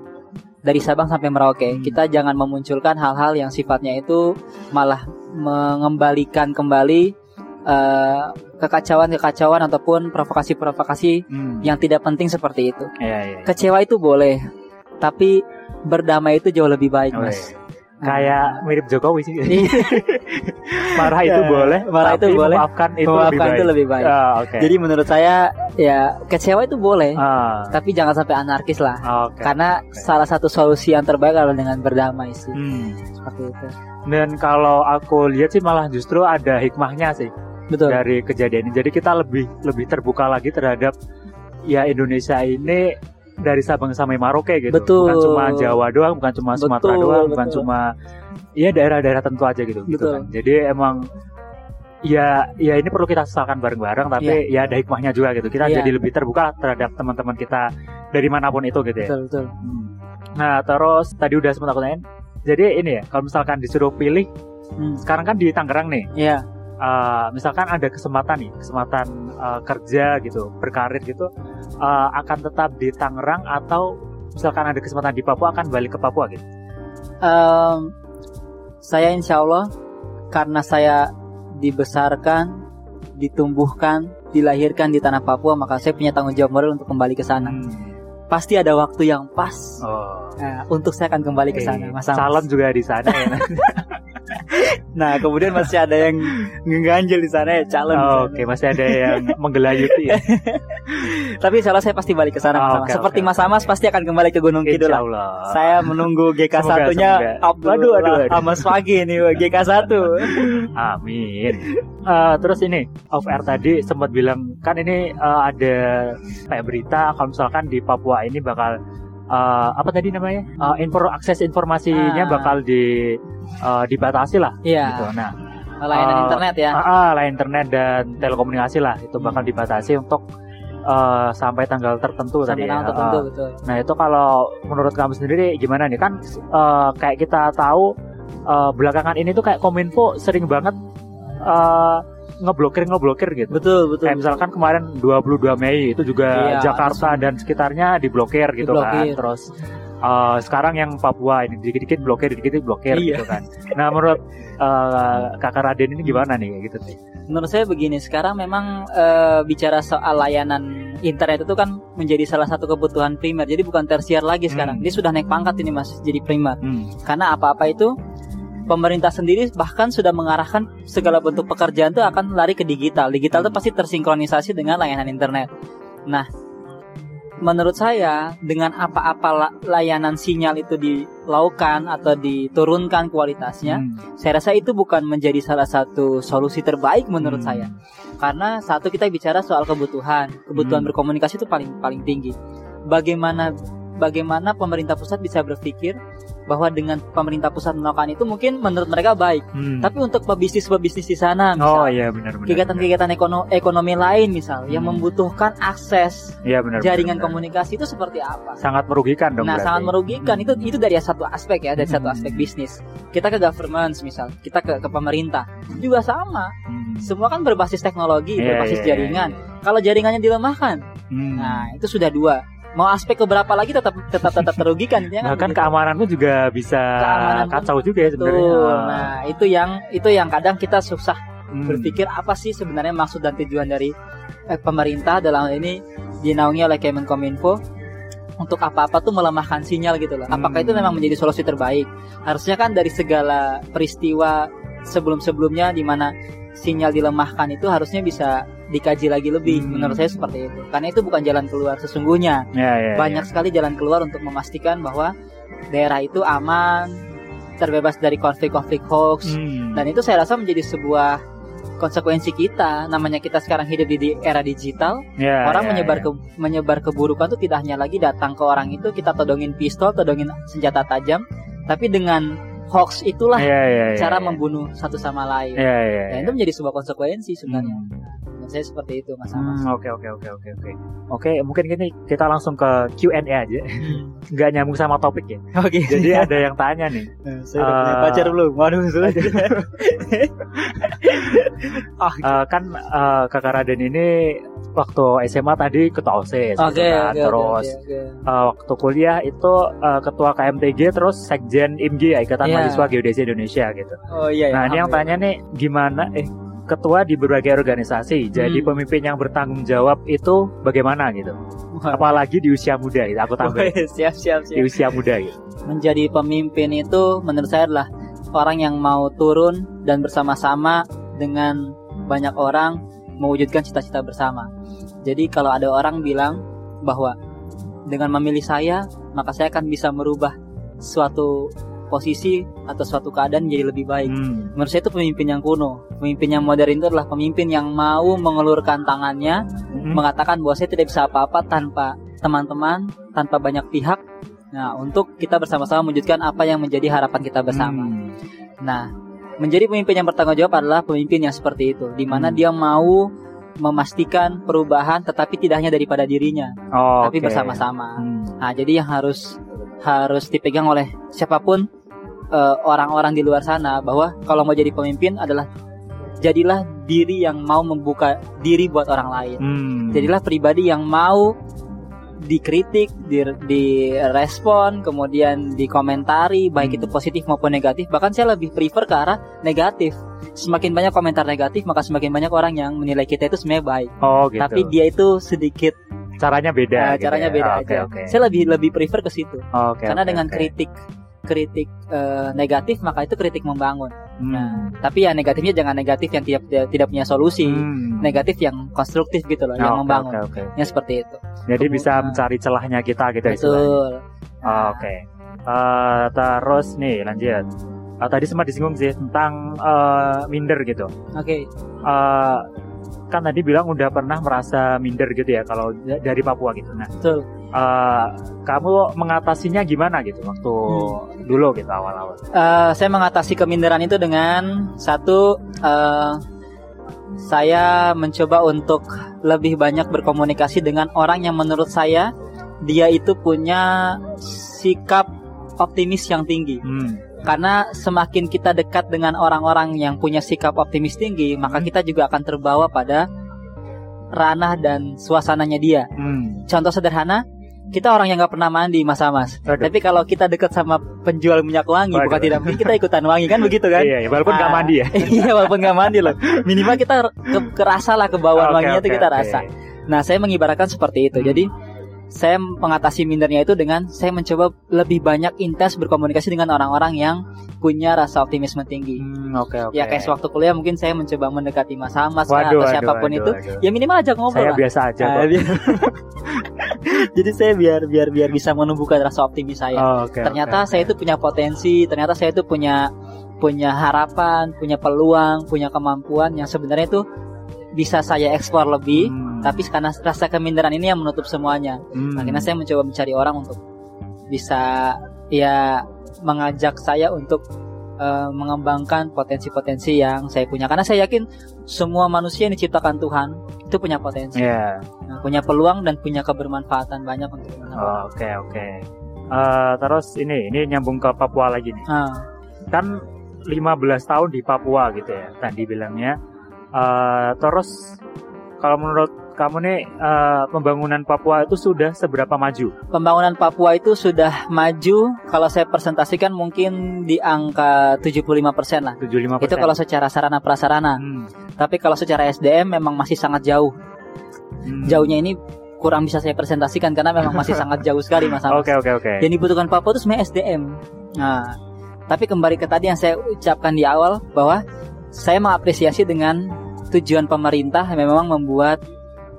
dari Sabang sampai Merauke. Hmm. Kita jangan memunculkan hal-hal yang sifatnya itu malah mengembalikan kembali uh, kekacauan-kekacauan ataupun provokasi-provokasi Hmm. yang tidak penting seperti itu. Iya, iya. Kecewa itu boleh, tapi berdamai itu jauh lebih baik, Oh, Mas. Kayak mirip Jokowi sih. Iya. marah itu Ya, boleh, marah itu boleh, memaafkan itu Memaafkan lebih baik. itu lebih baik. Ah, oke. Jadi menurut saya ya kecewa itu boleh, Ah, tapi jangan sampai anarkis lah. oke. Karena salah satu solusi yang terbaik adalah dengan berdamai sih. Hmm. Seperti itu. Dan kalau aku lihat sih malah justru ada hikmahnya sih Betul. dari kejadian ini. Jadi kita lebih lebih terbuka lagi terhadap ya Indonesia ini dari Sabang sampai Merauke gitu. Betul. Bukan cuma Jawa doang, bukan cuma Sumatera Betul, doang, bukan betul. cuma ya daerah-daerah tentu aja gitu. gitu Betul. kan. Jadi emang ya ya ini perlu kita sesalkan bareng-bareng tapi ya ada hikmahnya juga gitu. Kita Iya. jadi lebih terbuka terhadap teman-teman kita dari mana pun itu gitu ya. Betul, betul. Hmm. Nah, terus tadi udah sempat aku tanyain. Jadi ini ya, kalau misalkan disuruh pilih, Hmm. sekarang kan di Tangerang nih, Iya. Eh, misalkan ada kesempatan nih, kesempatan eh, kerja gitu, berkarir gitu, eh, akan tetap di Tangerang atau misalkan ada kesempatan di Papua akan balik ke Papua gitu. Em, saya insya Allah karena saya dibesarkan, ditumbuhkan, dilahirkan di tanah Papua, maka saya punya tanggung jawab moral untuk kembali ke sana. Hmm. Pasti ada waktu yang pas Oh. nah, untuk saya akan kembali ke sana. Mas Amos. Calon juga di sana ya. Nah, kemudian masih ada yang ngeganjel di sana ya calon. Oh. Oke, masih ada yang menggelayuti ya. Tapi insya Allah saya pasti balik ke sana, Oh, oke, Seperti oke, Mas Amas pasti akan kembali ke Gunung Kidul. Lah. Allah. Saya menunggu GK satunya. Abdul Waduh, waduh, waduh. Amas pagi nih GK satu. Amin. Eh, terus ini off air tadi sempat bilang kan ini eh, ada kayak berita kalau misalkan di Papua ini bakal eh, apa tadi namanya Eh, info akses informasinya Ah. bakal di eh, dibatasi lah. Gitu. Iya, Nah, layanan Eh, internet ya. ah, ah, lah internet dan telekomunikasi lah itu bakal Hmm. dibatasi untuk eh, sampai tanggal tertentu Sampai tadi. tanggal ya. tertentu Ah. betul. Nah itu kalau menurut kamu sendiri gimana nih kan eh, kayak kita tahu eh, belakangan ini tuh kayak kominfo sering banget eh, ngeblokir ngeblokir gitu. Betul, betul. Kayak misalkan kemarin 22 Mei itu juga Iya, Jakarta dan sekitarnya diblokir gitu kan. Diblokir. Terus eh, sekarang yang Papua ini dikit-dikit blokir, dikit-dikit blokir Iya. gitu kan. Nah menurut eh, Kakak Raden ini gimana nih gitu sih? Menurut saya begini, sekarang memang eh, bicara soal layanan internet itu kan menjadi salah satu kebutuhan primer. Jadi bukan tersier lagi sekarang. Hmm. Dia sudah naik pangkat ini Mas, jadi primer. Hmm. Karena apa-apa itu pemerintah sendiri bahkan sudah mengarahkan segala bentuk pekerjaan itu akan lari ke digital. Digital itu pasti tersinkronisasi dengan layanan internet. Nah, menurut saya dengan apa-apa layanan sinyal itu dilakukan atau diturunkan kualitasnya, hmm. saya rasa itu bukan menjadi salah satu solusi terbaik menurut hmm. saya. Karena satu kita bicara soal kebutuhan, kebutuhan hmm. berkomunikasi itu paling paling tinggi. Bagaimana bagaimana pemerintah pusat bisa berpikir bahwa dengan pemerintah pusat melakukan itu mungkin menurut mereka baik. Hmm. Tapi untuk pebisnis-pebisnis di sana, misal, oh iya benar benar. Kegiatan-kegiatan ekonomi, ekonomi lain misal hmm. yang membutuhkan akses ya, benar, jaringan benar, komunikasi itu seperti apa? Sangat merugikan dong. Nah, berarti. sangat merugikan. Hmm. Itu itu dari satu aspek ya, dari hmm. satu aspek bisnis. Kita ke government misal, kita ke ke pemerintah juga sama. Hmm. Semua kan berbasis teknologi, yeah, berbasis yeah, iya, jaringan. Yeah, yeah. Kalau jaringannya dilemahkan, hmm. nah itu sudah dua mau aspek keberapa lagi tetap tetap tetap terugikan ya kan gitu. keamananmu juga bisa Keamanan kacau juga ya sebenarnya nah itu yang itu yang kadang kita susah hmm. berpikir apa sih sebenarnya maksud dan tujuan dari eh, pemerintah dalam hal ini dinaungi oleh Kemenkominfo untuk apa-apa tuh melemahkan sinyal gitu loh. Apakah hmm. itu memang menjadi solusi terbaik? Harusnya kan dari segala peristiwa sebelum-sebelumnya di mana sinyal dilemahkan itu harusnya bisa dikaji lagi lebih hmm. menurut saya seperti itu karena itu bukan jalan keluar sesungguhnya ya, ya, banyak ya. sekali jalan keluar untuk memastikan bahwa daerah itu aman terbebas dari konflik-konflik hoax hmm. dan itu saya rasa menjadi sebuah konsekuensi kita namanya kita sekarang hidup di era digital ya, orang ya, menyebar ya. ke menyebar keburukan itu tidak hanya lagi datang ke orang itu kita todongin pistol todongin senjata tajam tapi dengan hoax itulah yeah, yeah, yeah, cara yeah. membunuh satu sama lain. Yeah, yeah, yeah. Dan itu menjadi sebuah konsekuensi sebenarnya. Hmm. Saya seperti itu Mas hmm, Oke oke oke oke oke. Oke mungkin gini kita langsung ke Q&A aja. Hmm. Nggak nyambung sama topik ya. Oke. Okay. Jadi ada yang tanya nih. saya udah uh, punya pacar belum? Waduh sudah. oh, uh, kan uh, kakak Raden ini waktu SMA tadi ketua OSIS okay, gitu kan. okay, terus okay, okay. Uh, waktu kuliah itu uh, ketua KMTG terus sekjen IMG ya Ikatan yeah. Mahasiswa Geodesi Indonesia gitu. Oh iya. iya nah ini yang tanya nih gimana eh ketua di berbagai organisasi. Jadi hmm. pemimpin yang bertanggung jawab itu bagaimana gitu? Apalagi di usia muda gitu aku tambah siap siap siap. Di usia muda gitu. Menjadi pemimpin itu menurut saya adalah orang yang mau turun dan bersama-sama dengan banyak orang mewujudkan cita-cita bersama. Jadi kalau ada orang bilang bahwa dengan memilih saya, maka saya akan bisa merubah suatu posisi atau suatu keadaan menjadi lebih baik. Hmm. Menurut saya itu pemimpin yang kuno. Pemimpin yang modern itu adalah pemimpin yang mau mengelurkan tangannya, hmm. mengatakan bahwa saya tidak bisa apa-apa tanpa teman-teman, tanpa banyak pihak. Nah, untuk kita bersama-sama mewujudkan apa yang menjadi harapan kita bersama. Hmm. Nah, menjadi pemimpin yang bertanggung jawab adalah pemimpin yang seperti itu, di mana hmm. dia mau memastikan perubahan tetapi tidak hanya daripada dirinya, oh, tapi okay. bersama-sama. Hmm. Nah, jadi yang harus harus dipegang oleh siapa pun eh, orang-orang di luar sana bahwa kalau mau jadi pemimpin adalah jadilah diri yang mau membuka diri buat orang lain. Hmm. Jadilah pribadi yang mau dikritik, di, direspon, kemudian dikomentari, baik hmm. itu positif maupun negatif. Bahkan saya lebih prefer ke arah negatif. Semakin banyak komentar negatif, maka semakin banyak orang yang menilai kita itu sebenarnya baik. Oh, gitu. Tapi dia itu sedikit caranya beda. Nah, gitu caranya ya? beda oh, aja. Okay, okay. Saya lebih lebih prefer ke situ. Oh, okay, Karena okay, dengan okay. kritik kritik uh, negatif maka itu kritik membangun. Hmm. Nah, tapi ya negatifnya jangan negatif yang tidak tidak punya solusi. Hmm. Negatif yang konstruktif gitu loh, oh, yang okay, membangun. Okay, okay. Yang seperti itu. Jadi Kemudian, bisa mencari celahnya kita gitu Betul. Nah. Oh, Oke. Okay. Uh, terus nih lanjut. Uh, tadi sempat disinggung sih tentang uh, minder gitu. Oke. Okay. Uh, kan tadi bilang udah pernah merasa minder gitu ya kalau dari Papua gitu. Nah, Betul. Uh, kamu mengatasinya gimana gitu waktu hmm. dulu gitu awal-awal? Uh, saya mengatasi keminderan itu dengan satu uh, saya mencoba untuk lebih banyak berkomunikasi dengan orang yang menurut saya dia itu punya sikap optimis yang tinggi. Hmm. Karena semakin kita dekat dengan orang-orang yang punya sikap optimis tinggi, maka kita juga akan terbawa pada ranah dan suasananya dia. Hmm. Contoh sederhana, kita orang yang nggak pernah mandi masa mas Aduh. tapi kalau kita dekat sama penjual minyak wangi Aduh. bukan tidak mungkin kita ikutan wangi kan begitu kan iya, iya walaupun nggak mandi ya iya walaupun nggak mandi loh minimal kita ke, kerasa lah ke bawah okay, wanginya okay, itu kita okay. rasa nah saya mengibaratkan seperti itu hmm. jadi saya mengatasi mindernya itu dengan saya mencoba lebih banyak intens berkomunikasi dengan orang-orang yang punya rasa optimisme tinggi. Hmm, oke oke. Ya kayak sewaktu kuliah mungkin saya mencoba mendekati Mas Hamas Waduh, atau waduh, siapa pun waduh, itu, waduh. ya minimal ajak ngobrol Saya lah. biasa aja Ah, kok. biar- Jadi saya biar biar biar bisa menumbuhkan rasa optimis saya. Oh, oke, ternyata oke, saya oke. itu punya potensi, ternyata saya itu punya punya harapan, punya peluang, punya kemampuan yang sebenarnya itu bisa saya eksplor lebih, Hmm, tapi karena rasa keminderan ini yang menutup semuanya. hmm. Akhirnya saya mencoba mencari orang untuk bisa ya mengajak saya untuk eh, mengembangkan potensi-potensi yang saya punya karena saya yakin semua manusia yang diciptakan Tuhan itu punya potensi, Iya. Nah, punya peluang dan punya kebermanfaatan banyak untuk orang. Oh, Oke oke. Eh, terus ini ini nyambung ke Papua lagi nih. Ah, Kan 15 tahun di Papua gitu ya tadi bilangnya. Eh, terus kalau menurut kamu nih eh, pembangunan Papua itu sudah seberapa maju? pembangunan Papua itu sudah maju kalau saya presentasikan mungkin di angka 75% lah. 75%. Itu kalau secara sarana prasarana. Hmm, Tapi kalau secara SDM memang masih sangat jauh. hmm. Jauhnya ini kurang bisa saya presentasikan karena memang masih sangat jauh sekali Mas. Oke oke oke. Yang dibutuhkan Papua itu sebenarnya SDM. Nah, tapi kembali ke tadi yang saya ucapkan di awal bahwa saya mengapresiasi dengan tujuan pemerintah yang memang membuat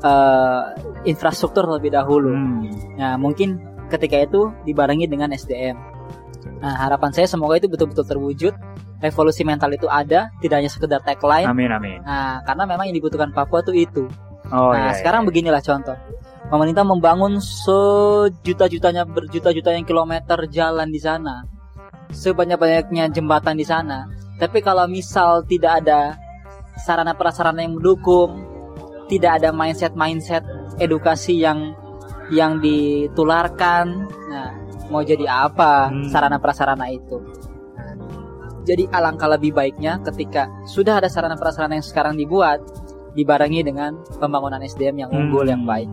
eh, infrastruktur terlebih dahulu. Hmm. Nah, mungkin ketika itu dibarengi dengan SDM. Nah, harapan saya semoga itu betul-betul terwujud. Revolusi mental itu ada, tidak hanya sekedar tagline. Amin amin. Nah, karena memang yang dibutuhkan Papua tuh itu. Oh nah, iya. sekarang iya. beginilah contoh. Pemerintah membangun sejuta-jutanya berjuta-juta yang kilometer jalan di sana. Sebanyak-banyaknya jembatan di sana. Tapi kalau misal tidak ada sarana prasarana yang mendukung, tidak ada mindset-mindset edukasi yang yang ditularkan, nah mau jadi apa Hmm. sarana prasarana itu? Jadi alangkah lebih baiknya ketika sudah ada sarana prasarana yang sekarang dibuat dibarengi dengan pembangunan SDM yang unggul Hmm. yang baik.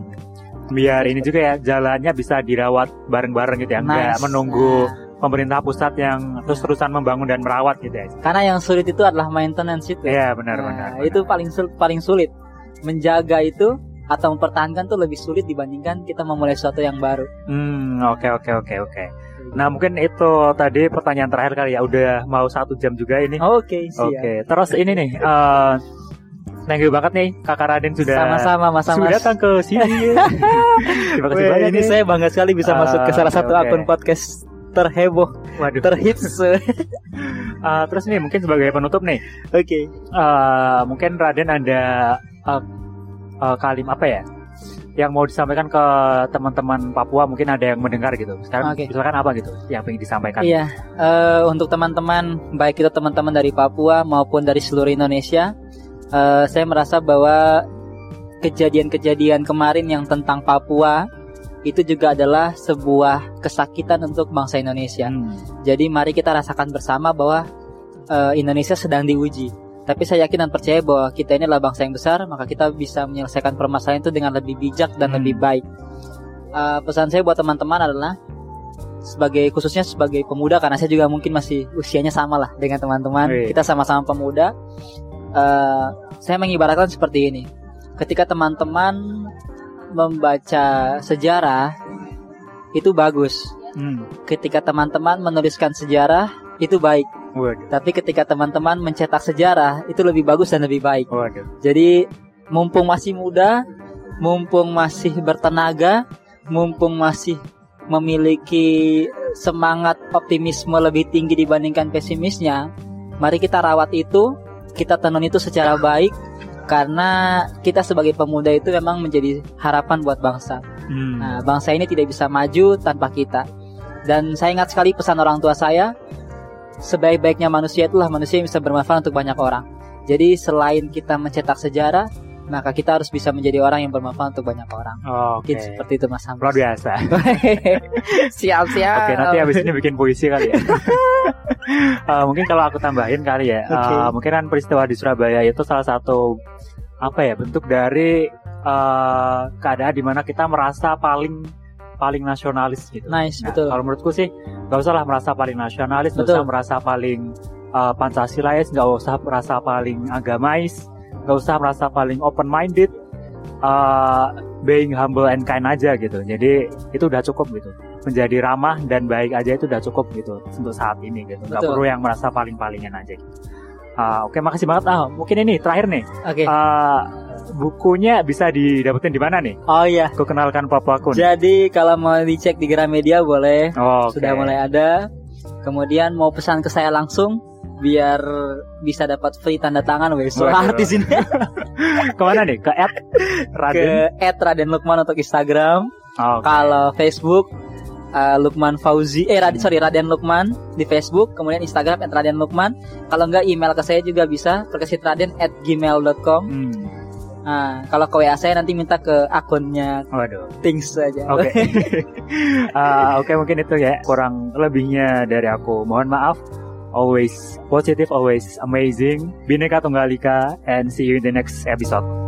Biar ini juga ya jalannya bisa dirawat bareng-bareng gitu ya, nggak Nice. menunggu Nah, pemerintah pusat yang terus-terusan membangun dan merawat gitu ya. karena yang sulit itu adalah maintenance itu. Iya benar Nah, benar. Itu paling sul- paling sulit. Menjaga itu atau mempertahankan tuh lebih sulit dibandingkan kita memulai sesuatu yang baru. Hmm oke oke oke oke. Nah mungkin itu tadi pertanyaan terakhir kali ya. Udah mau satu jam juga ini. Oke, Oke. siap. Terus ini nih. eh thank you banget nih Kakak Raden sudah Sama-sama Mas sudah datang ke sini. Terima kasih banyak ini nih. saya bangga sekali bisa Ah, masuk ke salah oke, satu oke. akun podcast terheboh, Waduh. terhits. Eh, terus nih mungkin sebagai penutup nih. Oke. eh mungkin Raden ada eh, eh, kalim apa ya? Yang mau disampaikan ke teman-teman Papua mungkin ada yang mendengar gitu. Sekarang Oke. misalkan apa gitu yang ingin disampaikan? Iya, eh, untuk teman-teman, baik itu teman-teman dari Papua maupun dari seluruh Indonesia, eh, saya merasa bahwa kejadian-kejadian kemarin yang tentang Papua itu juga adalah sebuah kesakitan untuk bangsa Indonesia. Hmm. Jadi mari kita rasakan bersama bahwa eh, Indonesia sedang diuji. Tapi saya yakin dan percaya bahwa kita ini adalah bangsa yang besar, maka kita bisa menyelesaikan permasalahan itu dengan lebih bijak dan Hmm. lebih baik. Eh, pesan saya buat teman-teman adalah sebagai khususnya sebagai pemuda karena saya juga mungkin masih usianya sama lah dengan teman-teman. Wih. Kita sama-sama pemuda. Eh, saya mengibaratkan seperti ini. Ketika teman-teman membaca sejarah itu bagus. Hmm. Ketika teman-teman menuliskan sejarah itu baik. Waduh. Tapi ketika teman-teman mencetak sejarah itu lebih bagus dan lebih baik. Waduh. Jadi mumpung masih muda, mumpung masih bertenaga, mumpung masih memiliki semangat optimisme lebih tinggi dibandingkan pesimisnya, mari kita rawat itu, kita tenun itu secara baik karena kita sebagai pemuda itu memang menjadi harapan buat bangsa. Hmm. Nah, bangsa ini tidak bisa maju tanpa kita. Dan saya ingat sekali pesan orang tua saya, sebaik-baiknya manusia itulah manusia yang bisa bermanfaat untuk banyak orang. Jadi selain kita mencetak sejarah, maka kita harus bisa menjadi orang yang bermanfaat untuk banyak orang. Oke. Mungkin seperti itu Mas Ham. Luar biasa. siap siap. Oke, nanti habis ini bikin puisi kali ya. Eh, mungkin kalau aku tambahin kali ya. Oke. eh, mungkin kan peristiwa di Surabaya itu salah satu apa ya bentuk dari eh, keadaan di mana kita merasa paling paling nasionalis gitu. Nice, Nah, betul. Kalau menurutku sih nggak usah lah merasa paling nasionalis, nggak usah merasa paling uh, Pancasilais, nggak usah merasa paling agamais, nggak usah merasa paling open minded. uh, being humble and kind aja gitu. Jadi itu udah cukup gitu. Menjadi ramah dan baik aja itu udah cukup gitu untuk saat ini gitu. Gak Betul. perlu yang merasa paling-palingan aja gitu. Ah, Oke, makasih banget. Ah, mungkin ini terakhir nih. Oke. Ah, bukunya bisa didapetin di mana nih? Oh iya. Aku kenalkan Papua Kun. Jadi kalau mau dicek di Gramedia boleh. Oh, oke. Sudah mulai ada. Kemudian mau pesan ke saya langsung biar bisa dapat free tanda tangan wes. So artis ini Ke mana nih? Ke at Raden. ke @radenlukman untuk Instagram. Oh, oke. Kalau Facebook uh, Lukman Fauzi eh Raden sorry Raden Lukman di Facebook kemudian Instagram @raden lukman kalau enggak email ke saya juga bisa terkesitraden@gmail.com Hmm. nah kalau ke WA saya nanti minta ke akunnya Waduh. things saja Oke. Ah, Oke, mungkin itu ya kurang lebihnya dari aku. Mohon maaf. Always positive, always amazing. Bineka Tunggal Ika and see you in the next episode.